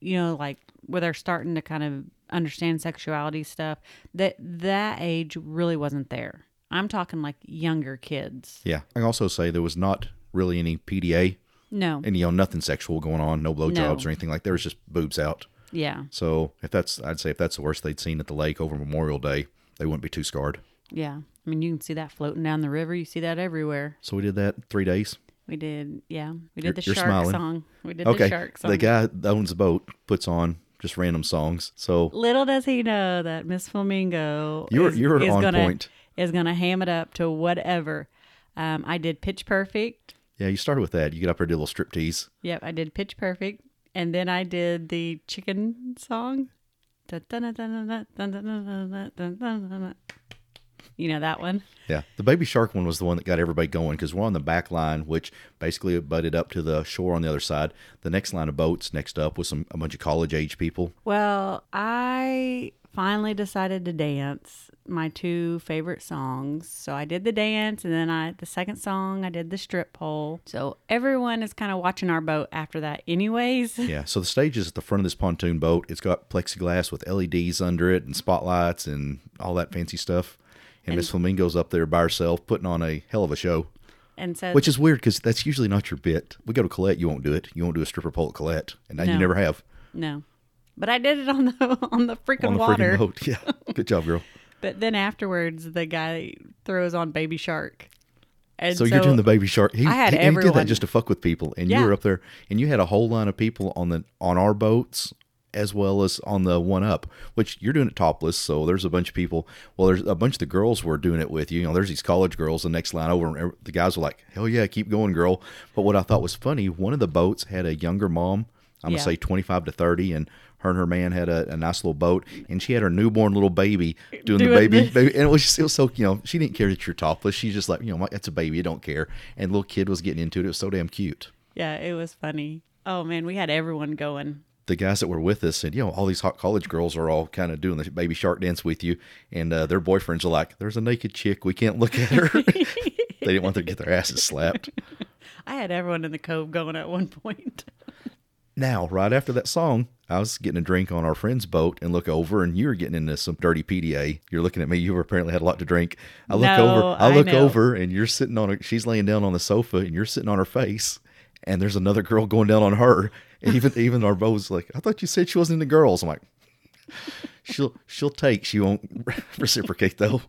you know, like where they're starting to kind of understand sexuality stuff. That that age really wasn't there. I'm talking like younger kids. Yeah, I also say there was not really any PDA No. and you know nothing sexual going on, no blowjobs No. or anything like. that. There was just boobs out. Yeah. So if that's, I'd say if that's the worst they'd seen at the lake over Memorial Day, they wouldn't be too scarred. Yeah. I mean, you can see that floating down the river. You see that everywhere. So we did that three days. We did, yeah. We did You're- the you're shark smiling. song. We did Okay, the shark song. the guy that owns the boat puts on just random songs. So Little does he know that Miss Flamingo You're- is, you're is on gonna, point. Is gonna ham it up to whatever. Um, I did Pitch Perfect. yeah, you started with that. You get up there, do a little striptease. Yep, I did Pitch Perfect, and then I did the chicken song. You know that one. Yeah, the baby shark one was the one that got everybody going because we're on the back line, which basically butted up to the shore on the other side. The next line of boats next up was some a bunch of college age people. Well, I finally decided to dance my two favorite songs. So I did the dance and then I the second song I did the strip pole. So everyone is kind of watching our boat after that anyways. Yeah, so the stage is at the front of this pontoon boat. It's got plexiglass with LEDs under it and spotlights and all that fancy stuff. And Miss Flamingo's up there by herself putting on a hell of a show, And so which is weird because that's usually not your bit. We go to Colette, you won't do it. You won't do a stripper pole at Colette, and now No. you never have no. But I did it on the on the freaking on the water. boat. Yeah, good job, girl. But then afterwards the guy throws on Baby Shark. And So, you're doing the baby shark. He, I had he, he did that just to fuck with people, and you were up there, and you had a whole line of people on the on our boats as well as on the one up, which you're doing it topless. So there's a bunch of people. Well, there's a bunch of the girls were doing it with you. You know, there's these college girls. The next line over, and the guys were like, "Hell yeah, keep going, girl." But what I thought was funny, one of the boats had a younger mom. I'm Yeah. gonna say 25 to 30, and her and her man had a, a nice little boat, and she had her newborn little baby doing, the baby, this. baby, and it was just it was so you know she didn't care that you're topless. She's just like you know it's a baby, I don't care. And the little kid was getting into it. It was so damn cute. Yeah, it was funny. Oh man, we had everyone going. The guys that were with us and you know all these hot college girls are all kind of doing the baby shark dance with you, and uh, their boyfriends are like, "There's a naked chick, we can't look at her." they didn't want to get their asses slapped. I had everyone in the cove going at one point. Now, right after that song, I was getting a drink on our friend's boat and look over, and you were getting into some dirty PDA. You're looking at me. You apparently had a lot to drink. I look No, over. I I look know. over, and you're sitting on. A, she's laying down on the sofa, and you're sitting on her face. And there's another girl going down on her. And even even our boat's like, I thought you said she wasn't into girls. I'm like, she'll she'll take. She won't reciprocate though.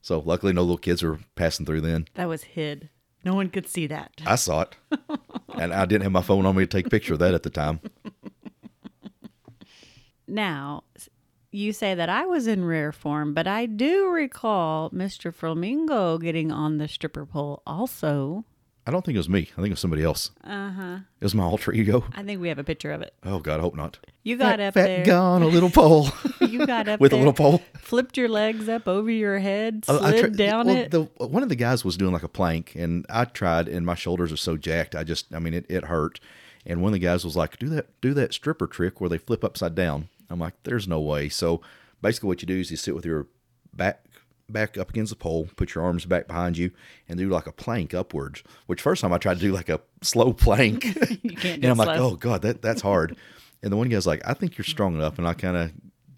So luckily, no little kids were passing through then. That was hid. No one could see that. I saw it, and I didn't have my phone on me to take a picture of that at the time. Now, you say that I was in rare form, but I do recall Mr. Flamingo getting on the stripper pole also. I don't think it was me. I think it was somebody else. Uh huh. It was my alter ego. I think we have a picture of it. Oh God, I hope not. You got fat, up fat there. on a little pole You got up with there, a little pole. flipped your legs up over your head, I slid tri- down well, it. The, one of the guys was doing like a plank, and I tried, and my shoulders are so jacked. I just, I mean, it, it hurt. And one of the guys was like, "Do that, do that stripper trick where they flip upside down." I'm like, "There's no way." So basically, what you do is you sit with your back back up against the pole, put your arms back behind you, and do like a plank upwards. Which first time I tried to do like a slow plank, you can't do and I'm it like, "Oh God, that that's hard." and the one guy's like, "I think you're strong enough," and I kind of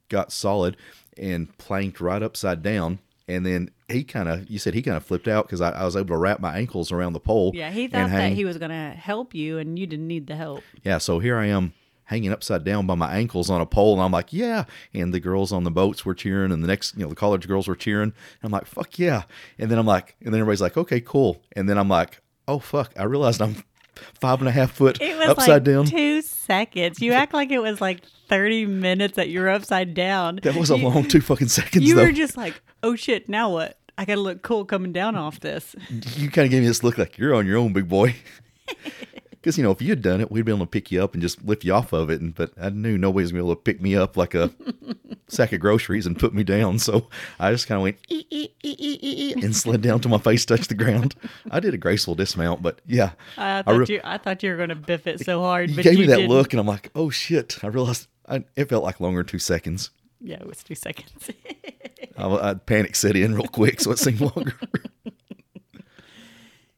got solid and planked right upside down. And then he kind of, you said he kind of flipped out because I, I was able to wrap my ankles around the pole. Yeah, he thought that he was going to help you and you didn't need the help. Yeah, so here I am hanging upside down by my ankles on a pole, and I'm like, yeah. And the girls on the boats were cheering, and the next, you know, the college girls were cheering. And I'm like, fuck yeah. And then I'm like, and then everybody's like, okay, cool. And then I'm like, oh fuck, I realized I'm five and a half foot It was upside like down. two seconds. You act like it was like 30 minutes that you're upside down. that was a You- long two fucking seconds You though. were just like, oh shit, now what? I got to look cool coming down off this. you kind of gave me this look like you're on your own, big boy. Because you know, if you had done it, we'd be able to pick you up and just lift you off of it. And but I knew nobody's gonna be able to pick me up like a sack of groceries and put me down. So I just kind of went "Ee, ee, ee, ee, ee," and slid down till my face touched the ground. I did a graceful dismount, but yeah, I I thought re- you I thought you were going to biff it so hard, you but gave you me that didn't. look, and I'm like, oh shit! I realized I, it felt like longer than two seconds. Yeah, it was 2 seconds. I, I panic set in real quick, so it seemed longer.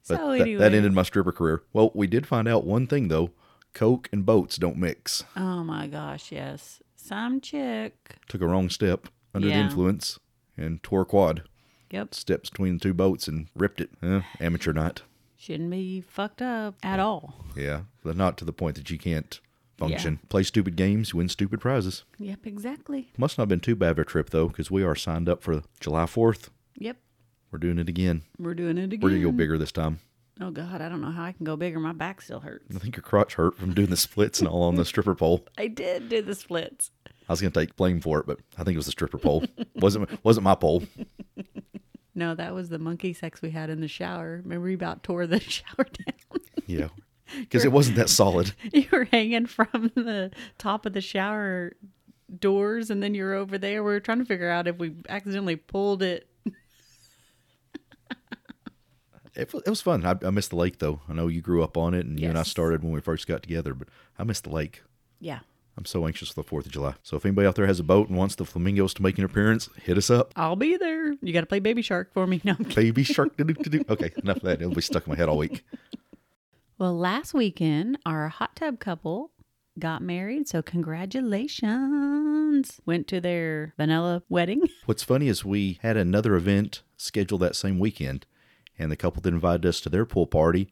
But so that, anyway. that ended my stripper career. Well, we did find out one thing though: coke and boats don't mix. Oh my gosh, yes. Some chick. Took a wrong step under the influence and tore a quad. Yep. Steps between the two boats and ripped it. Eh, amateur night. Shouldn't be fucked up at all. Yeah, but not to the point that you can't function. Play stupid games, win stupid prizes. Yep, exactly. Must not have been too bad of a trip though, because we are signed up for July Fourth. Yep. We're doing it again. We're doing it again. We're gonna go bigger this time. Oh god, I don't know how I can go bigger. My back still hurts. I think your crotch hurt from doing the splits and all on the stripper pole. I did do the splits. I was gonna take blame for it, but I think it was the stripper pole. wasn't wasn't my pole. No, that was the monkey sex we had in the shower. Remember, you about tore the shower down. Yeah, because it wasn't that solid. you were hanging from the top of the shower doors, and then you're over there. We were trying to figure out if we accidentally pulled it. It, it was fun. I, I missed the lake though. I know you grew up on it, and you and I Yes. started when we first got together, but I missed the lake. Yeah, I'm so anxious for the 4th of July. So if anybody out there has a boat and wants the flamingos to make an appearance, hit us up. I'll be there. You got to play Baby Shark for me. No, I'm kidding. Baby shark. doo-doo-doo-doo. Okay, enough of that. It'll be stuck in my head all week. Well, last weekend, our hot tub couple got married. So, congratulations. Went to their vanilla wedding. What's funny is we had another event scheduled that same weekend, and the couple that invited us to their pool party,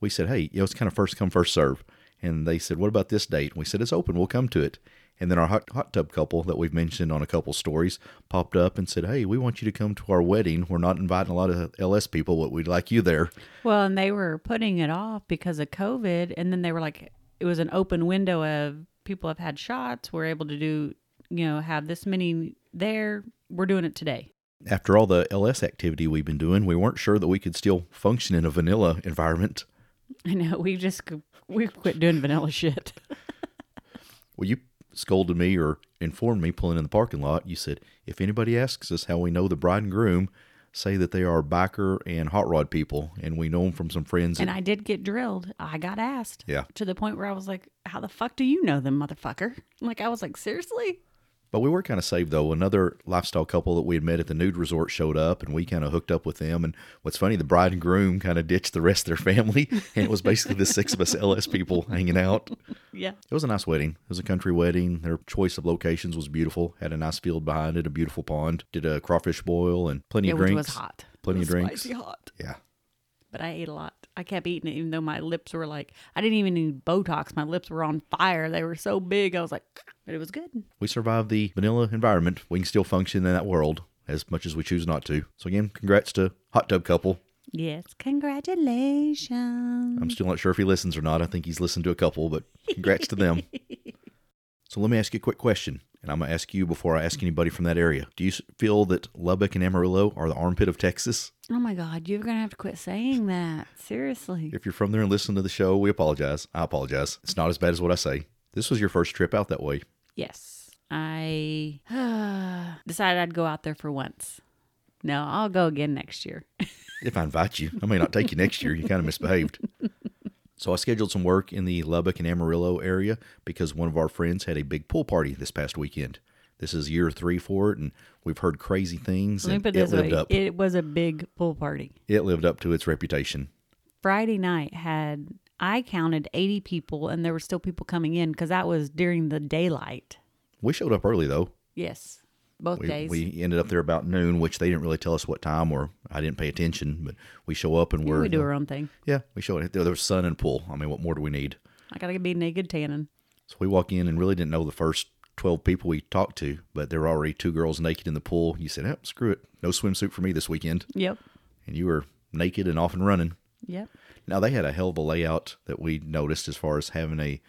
we said, hey, you know, it's kind of first come, first serve. And they said, what about this date? And we said, it's open. We'll come to it. And then our hot, hot tub couple that we've mentioned on a couple stories popped up and said, hey, we want you to come to our wedding. We're not inviting a lot of LS people, but we'd like you there. Well, and they were putting it off because of COVID. And then they were like, it was an open window of people have had shots. We're able to do, you know, have this many there. We're doing it today. After all the LS activity we've been doing, we weren't sure that we could still function in a vanilla environment. I know. We just, we quit doing vanilla shit. Well, you scolded me or informed me pulling in the parking lot. You said, if anybody asks us how we know the bride and groom, say that they are biker and hot rod people, and we know them from some friends. And I did get drilled. I got asked. Yeah. To the point where I was like, how the fuck do you know them, motherfucker? Like, I was like, seriously? But we were kind of saved though. Another lifestyle couple that we had met at the nude resort showed up, and we kind of hooked up with them. And what's funny, the bride and groom kind of ditched the rest of their family, and it was basically the six of us LS people hanging out. Yeah. It was a nice wedding. It was a country wedding. Their choice of locations was beautiful. Had a nice field behind it, a beautiful pond. Did a crawfish boil and plenty It of was, drinks. was hot. Plenty It of was drinks. Spicy hot. Yeah. But I ate a lot. I kept eating it, even though my lips were like, I didn't even need Botox. My lips were on fire. They were so big. I was like, but it was good. We survived the vanilla environment. We can still function in that world as much as we choose not to. So again, congrats to Hot Tub Couple. Yes. Congratulations. I'm still not sure if he listens or not. I think he's listened to a couple, but congrats to them. So let me ask you a quick question, and I'm going to ask you before I ask anybody from that area. Do you feel that Lubbock and Amarillo are the armpit of Texas? Oh my God. You're going to have to quit saying that. Seriously. If you're from there and listen to the show, we apologize. I apologize. It's not as bad as what I say. This was your first trip out that way. Yes. I decided I'd go out there for once. No, I'll go again next year. If I invite you, I may not take you next year. You kind of misbehaved. So I scheduled some work in the Lubbock and Amarillo area because one of our friends had a big pool party this past weekend. This is year three for it, and we've heard crazy things. Let me put it this lived way up. it was a big pool party. it lived up to its reputation. Friday night had, I counted 80 people, and there were still people coming in because that was during the daylight. We showed up early though. Yes. Both We, days. we ended up there about noon, which they didn't really tell us what time, or I didn't pay attention. But we show up and Yeah, we're we do our own thing. yeah, we show it. There was sun and pool. I mean, what more do we need? I got to be naked tanning. So we walk in and really didn't know the first 12 people we talked to, but there were already two girls naked in the pool. You said, oh, screw it. No swimsuit for me this weekend. Yep. And you were naked and off and running. Yep. Now, they had a hell of a layout that we noticed as far as having a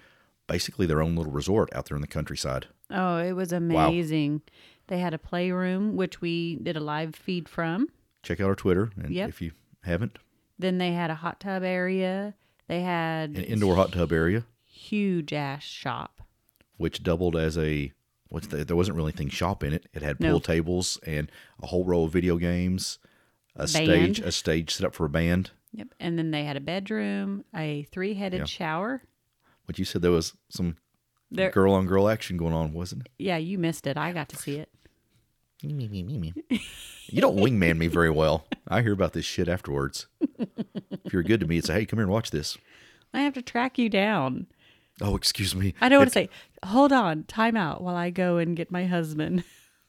basically their own little resort out there in the countryside. Oh, it was amazing. They had a playroom, which we did a live feed from. Check out our Twitter. And Yep. if you haven't, Then they had a hot tub area. They had an indoor hot tub area, huge ass shop. which doubled as a. What's the, there wasn't really anything shop in it. It had pool No. tables and a whole row of video games, a Band. stage, a stage set up for a band. Yep. And then they had a bedroom, a three headed Yeah. shower. But you said there was some There, girl on girl action going on, wasn't it? yeah, you missed it. I got to see it. Me, me, me, me. you don't wingman me very well. I hear about this shit afterwards. if you're good to me, it's a hey, come here and watch this. I have to track you down. Oh, excuse me. I don't want to say, hold on, time out while I go and get my husband.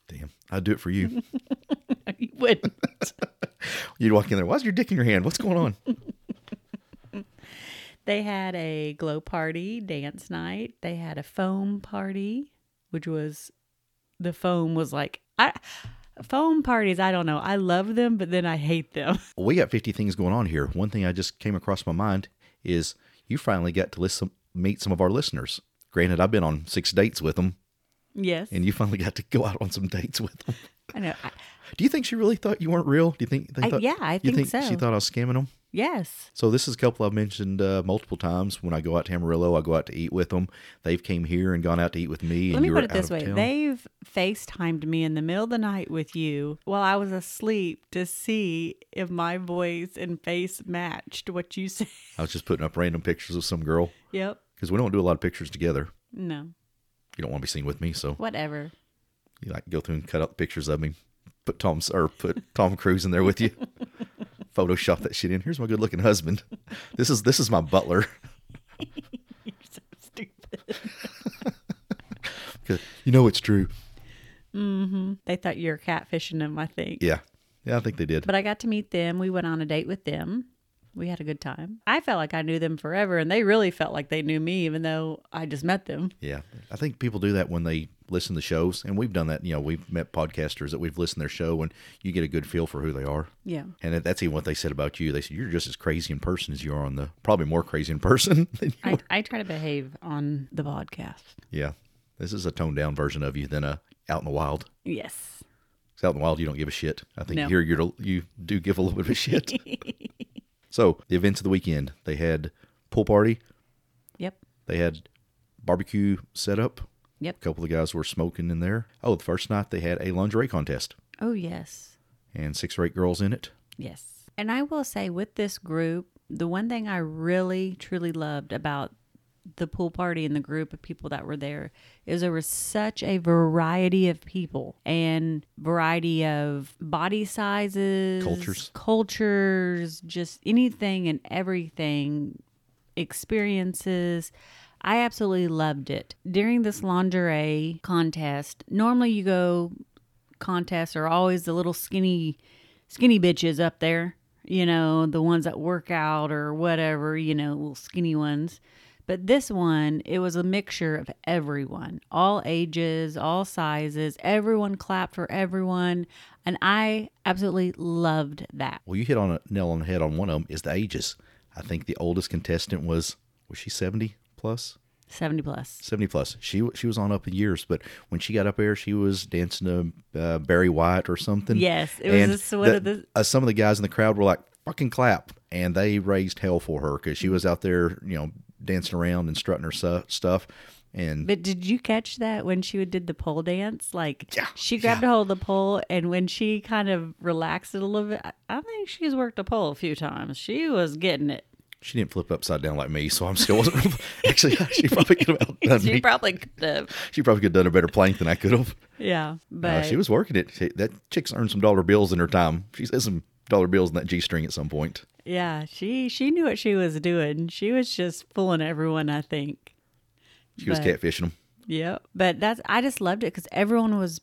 Damn, I'd do it for you. you wouldn't. You'd walk in there. Why's your dick in your hand? What's going on? They had a glow party, dance night. They had a foam party, which was the foam was like I foam parties, I don't know. I love them, but then I hate them. We got 50 things going on here. One thing I just came across my mind is you finally got to listen, meet some of our listeners. Granted, I've been on six dates with them, yes. and you finally got to go out on some dates with them. I know. I, Do you think she really thought you weren't real? Do you think they I- thought? yeah, I think think she thought I was scamming them? Yes. So this is a couple I've mentioned uh, multiple times. When I go out to Amarillo, I go out to eat with them. They've came here and gone out to eat with me. Let and me put it this way. town. They've FaceTimed me in the middle of the night with you while I was asleep to see if my voice and face matched what you said. I was just putting up random pictures of some girl Yep. because we don't do a lot of pictures together. No. you don't want to be seen with me, so Whatever. you like go through and cut out the pictures of me, put Tom's or put Tom Cruise in there with you, Photoshop that shit in. Here's my good looking husband. This is this is my butler. You're so stupid. You know it's true. Mm-hmm. They thought you were catfishing them, I think. Yeah, yeah, I think they did. But I got to meet them. We went on a date with them. We had a good time. I felt like I knew them forever, and they really felt like they knew me, even though I just met them. Yeah, I think people do that when they listen to shows, and we've done that. You know, we've met podcasters that we've listened to their show, and you get a good feel for who they are. Yeah. And that's even what they said about you. They said you're just as crazy in person as you are on the, probably more crazy in person. Than you I. I try to behave on the podcast. Yeah, this is a toned down version of you than a out in the wild. Yes. out in the wild, you don't give a shit. I think No. here you're you do give a little bit of a shit. so the events of the weekend, they had pool party, Yep. they had barbecue set up. Yep. A couple of guys were smoking in there. Oh, the first night they had a lingerie contest Oh, yes. and six or eight girls in it. Yes. And I will say with this group, the one thing I really truly loved about the pool party and the group of people that were there is there was such a variety of people and variety of body sizes, Cultures. cultures, just anything and everything, experiences. I absolutely loved it. During this lingerie contest, normally you go contests are always the little skinny skinny bitches up there you know the ones that work out or whatever you know little skinny ones but this one it was a mixture of everyone all ages all sizes everyone clapped for everyone and i absolutely loved that Well, you hit on a nail on the head on one of them is the ages. I think the oldest contestant was was she seventy plus? 70 plus 70 plus. She she was on up in years, but when she got up there, she was dancing to uh, Barry White or something. Yes, it was And just one of the- uh, some of the guys in the crowd were like fucking clap, and they raised hell for her because she was out there, you know, dancing around and strutting her su- stuff. And But did you catch that when she did the pole dance? Like Yeah, she grabbed a hold of the pole, and when she kind of relaxed it a little bit, I- I think she's worked a pole a few times. She was getting it. She didn't flip upside down like me, so I'm still wasn't. actually, she probably could have outdone She me. probably could have. She probably could have done a better plank than I could have. Yeah, but Uh, she was working it. She, that chick's earned some dollar bills in her time. She's had some dollar bills in that G string at some point. yeah, she she knew what she was doing. She was just fooling everyone. I think. She was catfishing them. Yeah, but that's I just loved it because everyone was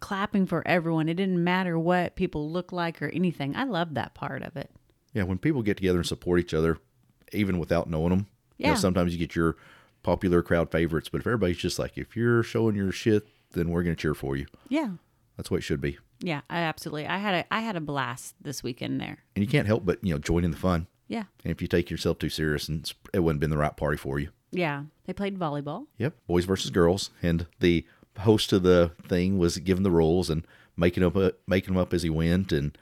clapping for everyone. It didn't matter what people looked like or anything. I loved that part of it. Yeah, when people get together and support each other, even without knowing them, you know, Yeah. sometimes you get your popular crowd favorites. But if everybody's just like, if you're showing your shit, then we're going to cheer for you. Yeah, That's what it should be. yeah, I absolutely. I had a I had a blast this weekend there. And you can't help but you know join in the fun. Yeah, And if you take yourself too serious, and it wouldn't been the right party for you. yeah. They played volleyball. Yep, boys versus girls, and the host of the thing was giving the rules and making up making them up as he went, and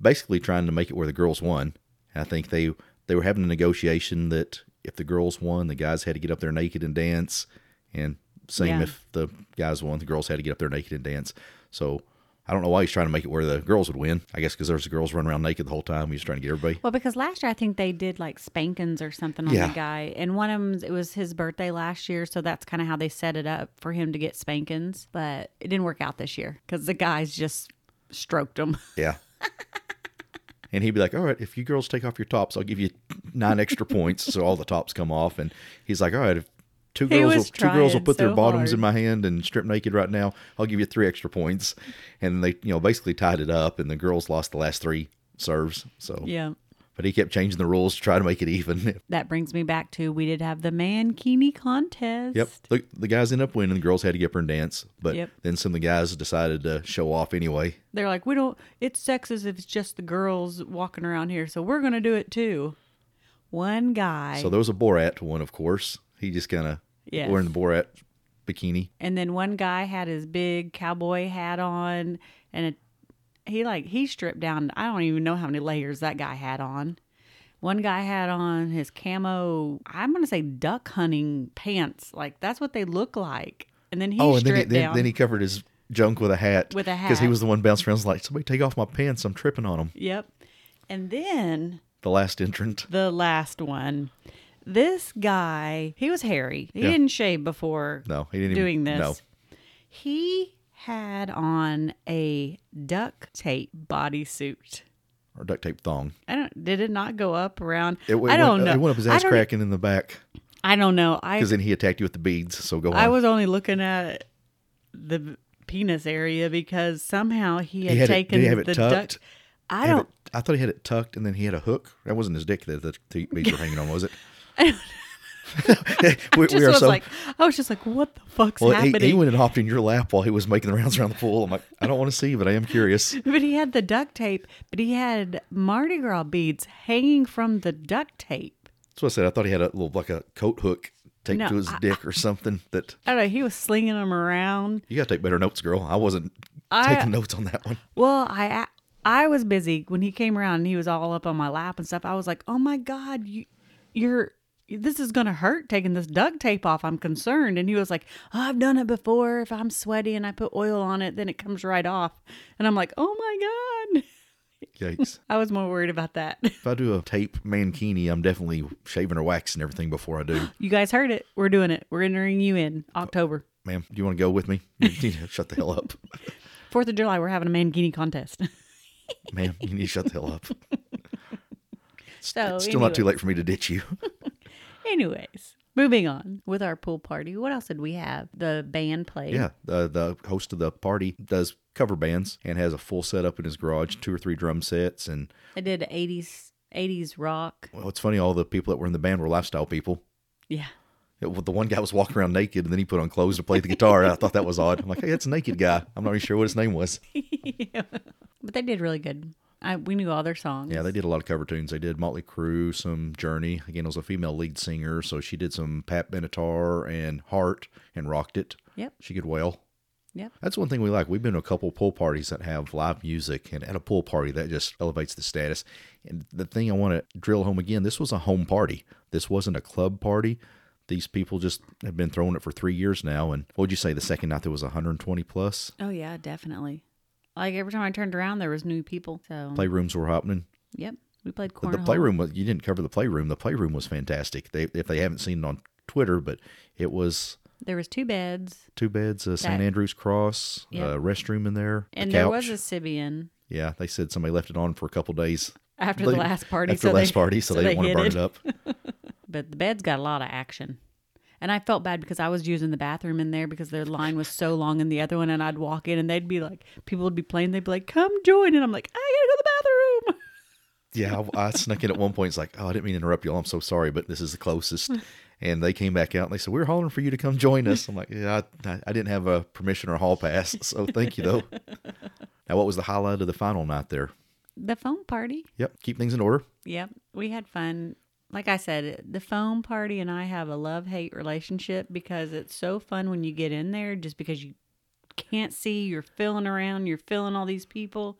basically trying to make it where the girls won. I think they they were having a negotiation that if the girls won, the guys had to get up there naked and dance, and same Yeah. if the guys won, the girls had to get up there naked and dance. So. I don't know why he's trying to make it where the girls would win. I guess because there's the girls running around naked the whole time. He's trying to get everybody. Well, because last year I think they did like spankings or something on Yeah. the guy, and one of them it was his birthday last year, so that's kind of how they set it up for him to get spankings. But it didn't work out this year because the guys just stroked him. Yeah. and he'd be like, "All right, if you girls take off your tops, I'll give you nine extra points." So all the tops come off, and he's like, "All right, if two He girls, will, two girls will put their bottoms hard. in my hand and strip naked right now, I'll give you three extra points." And they, you know, basically tied it up, and the girls lost the last three serves. So, yeah. But he kept changing the rules to try to make it even. That brings me back to we did have the mankini contest. Yep. The, the guys ended up winning. The girls had to get up and dance. But Yep. then some of the guys decided to show off anyway. They're like, we don't. It's sexist if it's just the girls walking around here, so we're gonna do it too. One guy, So there was a Borat one, of course. He just kind of Yes. wearing the Borat bikini. and then one guy had his big cowboy hat on, and it, he like he stripped down. I don't even know how many layers that guy had on. One guy had on his camo. I'm gonna say duck hunting pants. Like that's what they look like. And then he oh, and then he, stripped then, down. then he covered his junk with a hat. With a hat, Because he was the one bouncing around like, somebody take off my pants. I'm tripping on them. yep. And then The last entrant. the last one. This guy, he was hairy. He Yeah. didn't shave before No, he didn't doing even, this. No, He had on a duct tape bodysuit. or duct tape thong. I don't. Did it not go up around? It, it I don't went, know. It went up his I ass cracking in the back I don't know. I because then he attacked you with the beads. So go on. I was only looking at the penis area because somehow he had He had it- taken did he have it the tucked? duct. I don't. it- I thought he had it tucked, and then he had a hook. That wasn't his dick that the beads were hanging on, was it? we, we are so. like, I was just like, what the fuck's well, he, happening? he went and hopped in your lap while he was making the rounds around the pool. I'm like, I don't want to see, but I am curious. but he had the duct tape, but he had Mardi Gras beads hanging from the duct tape. That's what I said. I thought he had a little like a coat hook taped No, to his I- dick or something. That I don't know. He was slinging them around. you got to take better notes, girl. I wasn't I- taking notes on that one. Well, I I was busy when he came around and he was all up on my lap and stuff. I was like, "Oh my god, you you're this is going to hurt taking this duct tape off. I'm concerned." And he was like, oh, "I've done it before. If I'm sweaty and I put oil on it, then it comes right off." And I'm like, "Oh my god." Yikes! I was more worried about that. if I do a tape mankini, I'm definitely shaving or waxing everything before I do. You guys heard it. We're doing it. We're entering you in October. Uh, ma'am, do you want to go with me? You need to shut the hell up. 4th of July, we're having a mankini contest. Ma'am, you need to shut the hell up. so, It's still not too late for me to ditch you. Anyways, moving on with our pool party. What else did we have? The band played. Yeah, the the host of the party does cover bands and has a full setup in his garage, two or three drum sets, and I did 80s 80s rock. well, it's funny. All the people that were in the band were lifestyle people. Yeah. It- the one guy was walking around naked, and then he put on clothes to play the guitar. I thought that was odd. I'm like, hey, that's a naked guy. I'm not really sure what his name was. But they did really good. I we knew all their songs. Yeah, they did a lot of cover tunes. They did Motley Crue, some Journey. Again, it was a female lead singer, so she did some Pat Benatar and Heart and rocked it. Yep. She could wail. Yep. That's one thing we like. We've been to a couple pool parties that have live music, and at a pool party, that just elevates the status. And the thing I want to drill home again this was a home party. This wasn't a club party. These people just have been throwing it for three years now. And what would you say the second night there was 120 plus? Oh yeah, definitely. Like every time I turned around, there was new people. So Playrooms were happening. yep, we played The, cornhole. the playroom was, you didn't cover the playroom. The playroom was fantastic. They, if they haven't seen it on Twitter, but it was There was two beds, two beds, uh, a St. Andrew's cross, Yep. a restroom in there, and there was a Sybian yeah, they said somebody left it on for a couple days after They- the last party. after so the last they, party, so, they didn't want to burn hid it up. But the bed's got a lot of action. And I felt bad because I was using the bathroom in there because their line was so long in the other one. And I'd walk in and they'd be like, people would be playing. They'd be like, come join. And I'm like, I gotta go to the bathroom. Yeah, I, I snuck in at one point. It's like, oh, I didn't mean to interrupt you. all. I'm so sorry, but this is the closest. And they came back out and they said, we're hollering for you to come join us. I'm like, yeah, I, I didn't have a permission or a hall pass, so thank you though. now, what was the highlight of the final night there? The phone party. Yep, keep things in order. Yep. We had fun. Like I said, the foam party and I have a love hate relationship because it's so fun when you get in there just because you can't see, you're feeling around, you're feeling all these people,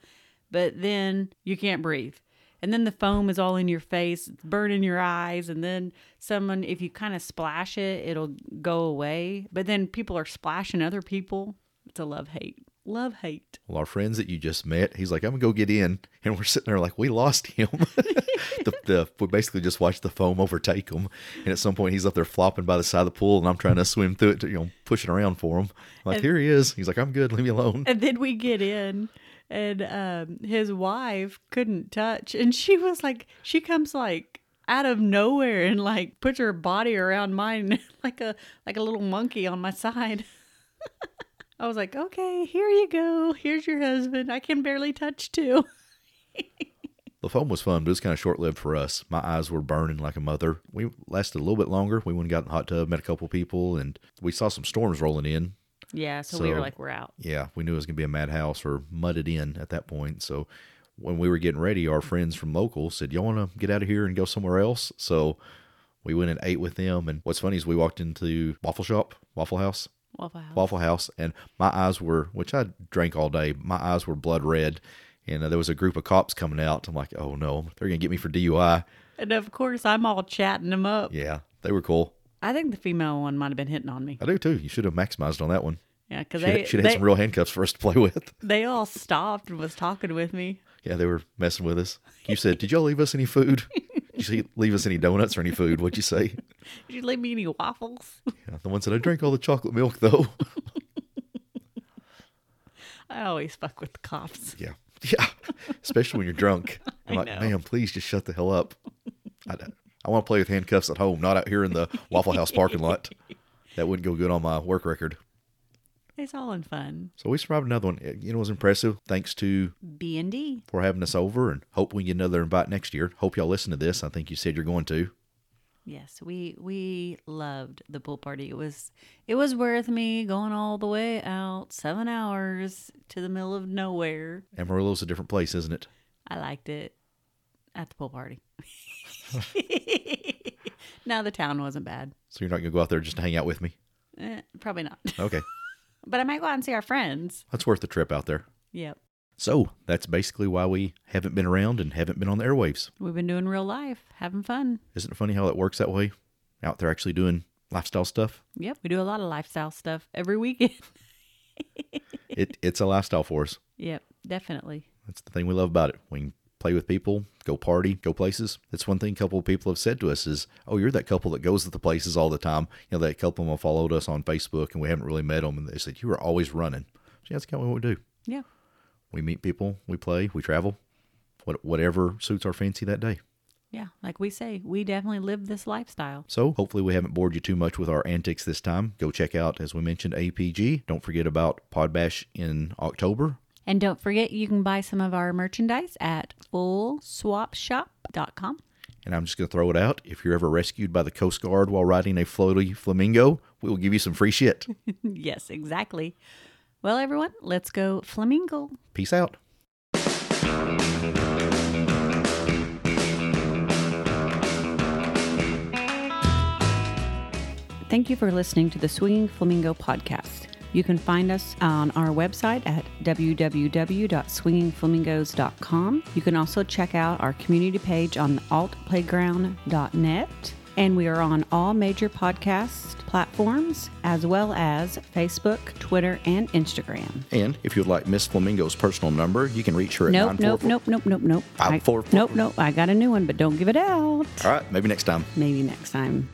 but then you can't breathe. And then the foam is all in your face, it's burning your eyes. And then someone, if you kind of splash it, it'll go away. But then people are splashing other people. It's a love hate. Love hate. Well, our friends that you just met, he's like, I'm gonna go get in, and we're sitting there like, we lost him. the, the we basically just watched the foam overtake him, and at some point he's up there flopping by the side of the pool, and I'm trying to swim through it, to, you know, pushing around for him. I'm like, here he is. He's like, I'm good. Leave me alone. And then we get in, and um, his wife couldn't touch, and she was like, she comes like out of nowhere and like puts her body around mine like a like a little monkey on my side. I was like, okay, here you go. Here's your husband. I can barely touch too. The foam was fun, but it was kind of short lived for us. My eyes were burning like a mother. We lasted a little bit longer. We went and got in the hot tub, met a couple people, and we saw some storms rolling in. Yeah, so, we were like, we're out. Yeah, we knew it was going to be a madhouse or mudded in at that point. So when we were getting ready, our friends from local said, Y'all want to get out of here and go somewhere else? So we went and ate with them. And what's funny is we walked into Waffle Shop, Waffle House, Waffle House. Waffle House, and my eyes were, which I drank all day, my eyes were blood red. And uh, there was a group of cops coming out. I'm like, oh no, they're going to get me for DUI. And of course, I'm all chatting them up. Yeah, they were cool. I think the female one might have been hitting on me. I do too. You should have maximized on that one. Yeah, because Should have had some real handcuffs for us to play with. they all stopped and was talking with me. Yeah, they were messing with us. You said, "Did y'all leave us any food?" Did you leave us any donuts or any food? What'd you say? Did you leave me any waffles? Yeah, the one said, I drank all the chocolate milk, though. I always fuck with the cops. yeah. Yeah. Especially when you're drunk. I'm like, know. man, please just shut the hell up. I, I want to play with handcuffs at home, not out here in the Waffle House parking lot. That wouldn't go good on my work record. It's all in fun. So we survived another one. It, you know, it was impressive. Thanks to B and D. for having us over and hope we get another invite next year. Hope y'all listen to this. I think you said you're going to. Yes, we we loved the pool party. It was it was worth me going all the way out seven hours to the middle of nowhere. Amarillo's a different place, isn't it? I liked it at the pool party. no, the town wasn't bad. So you're not going to go out there just to hang out with me? Eh, probably not. Okay. But I might go out and see our friends. That's worth the trip out there. Yep. So that's basically why we haven't been around and haven't been on the airwaves. We've been doing real life, having fun. Isn't it funny how it works that way? Out there actually doing lifestyle stuff. Yep. We do a lot of lifestyle stuff every weekend. It it's a lifestyle for us. yep, definitely. That's the thing we love about it. We can play with people, go party, go places. That's one thing a couple of people have said to us is, "Oh, you're that couple that goes to the places all the time." You know, that couple of them followed us on Facebook, and we haven't really met them, and they said you were always running. So yeah, that's kind of what we do. Yeah. We meet people, we play, we travel, what, whatever suits our fancy that day. Yeah. Like we say, we definitely live this lifestyle. So hopefully we haven't bored you too much with our antics this time. Go check out, as we mentioned, APG. Don't forget about Podbash in October. And don't forget, you can buy some of our merchandise at fullswapshop.com. And I'm just going to throw it out. If you're ever rescued by the Coast Guard while riding a floaty flamingo, we will give you some free shit. yes, exactly. Well, everyone, let's go flamingo. Peace out. Thank you for listening to the Swinging Flamingo podcast. You can find us on our website at www.swingingflamingos.com. You can also check out our community page on altplayground.net. And we are on all major podcast platforms, as well as Facebook, Twitter, and Instagram. And if you'd like Miss Flamingo's personal number, you can reach her at Nope, nope, 944 nope, nope, nope, nope. Five, I-. Nope, nope. I got a new one, but don't give it out. All right, maybe next time. Maybe next time.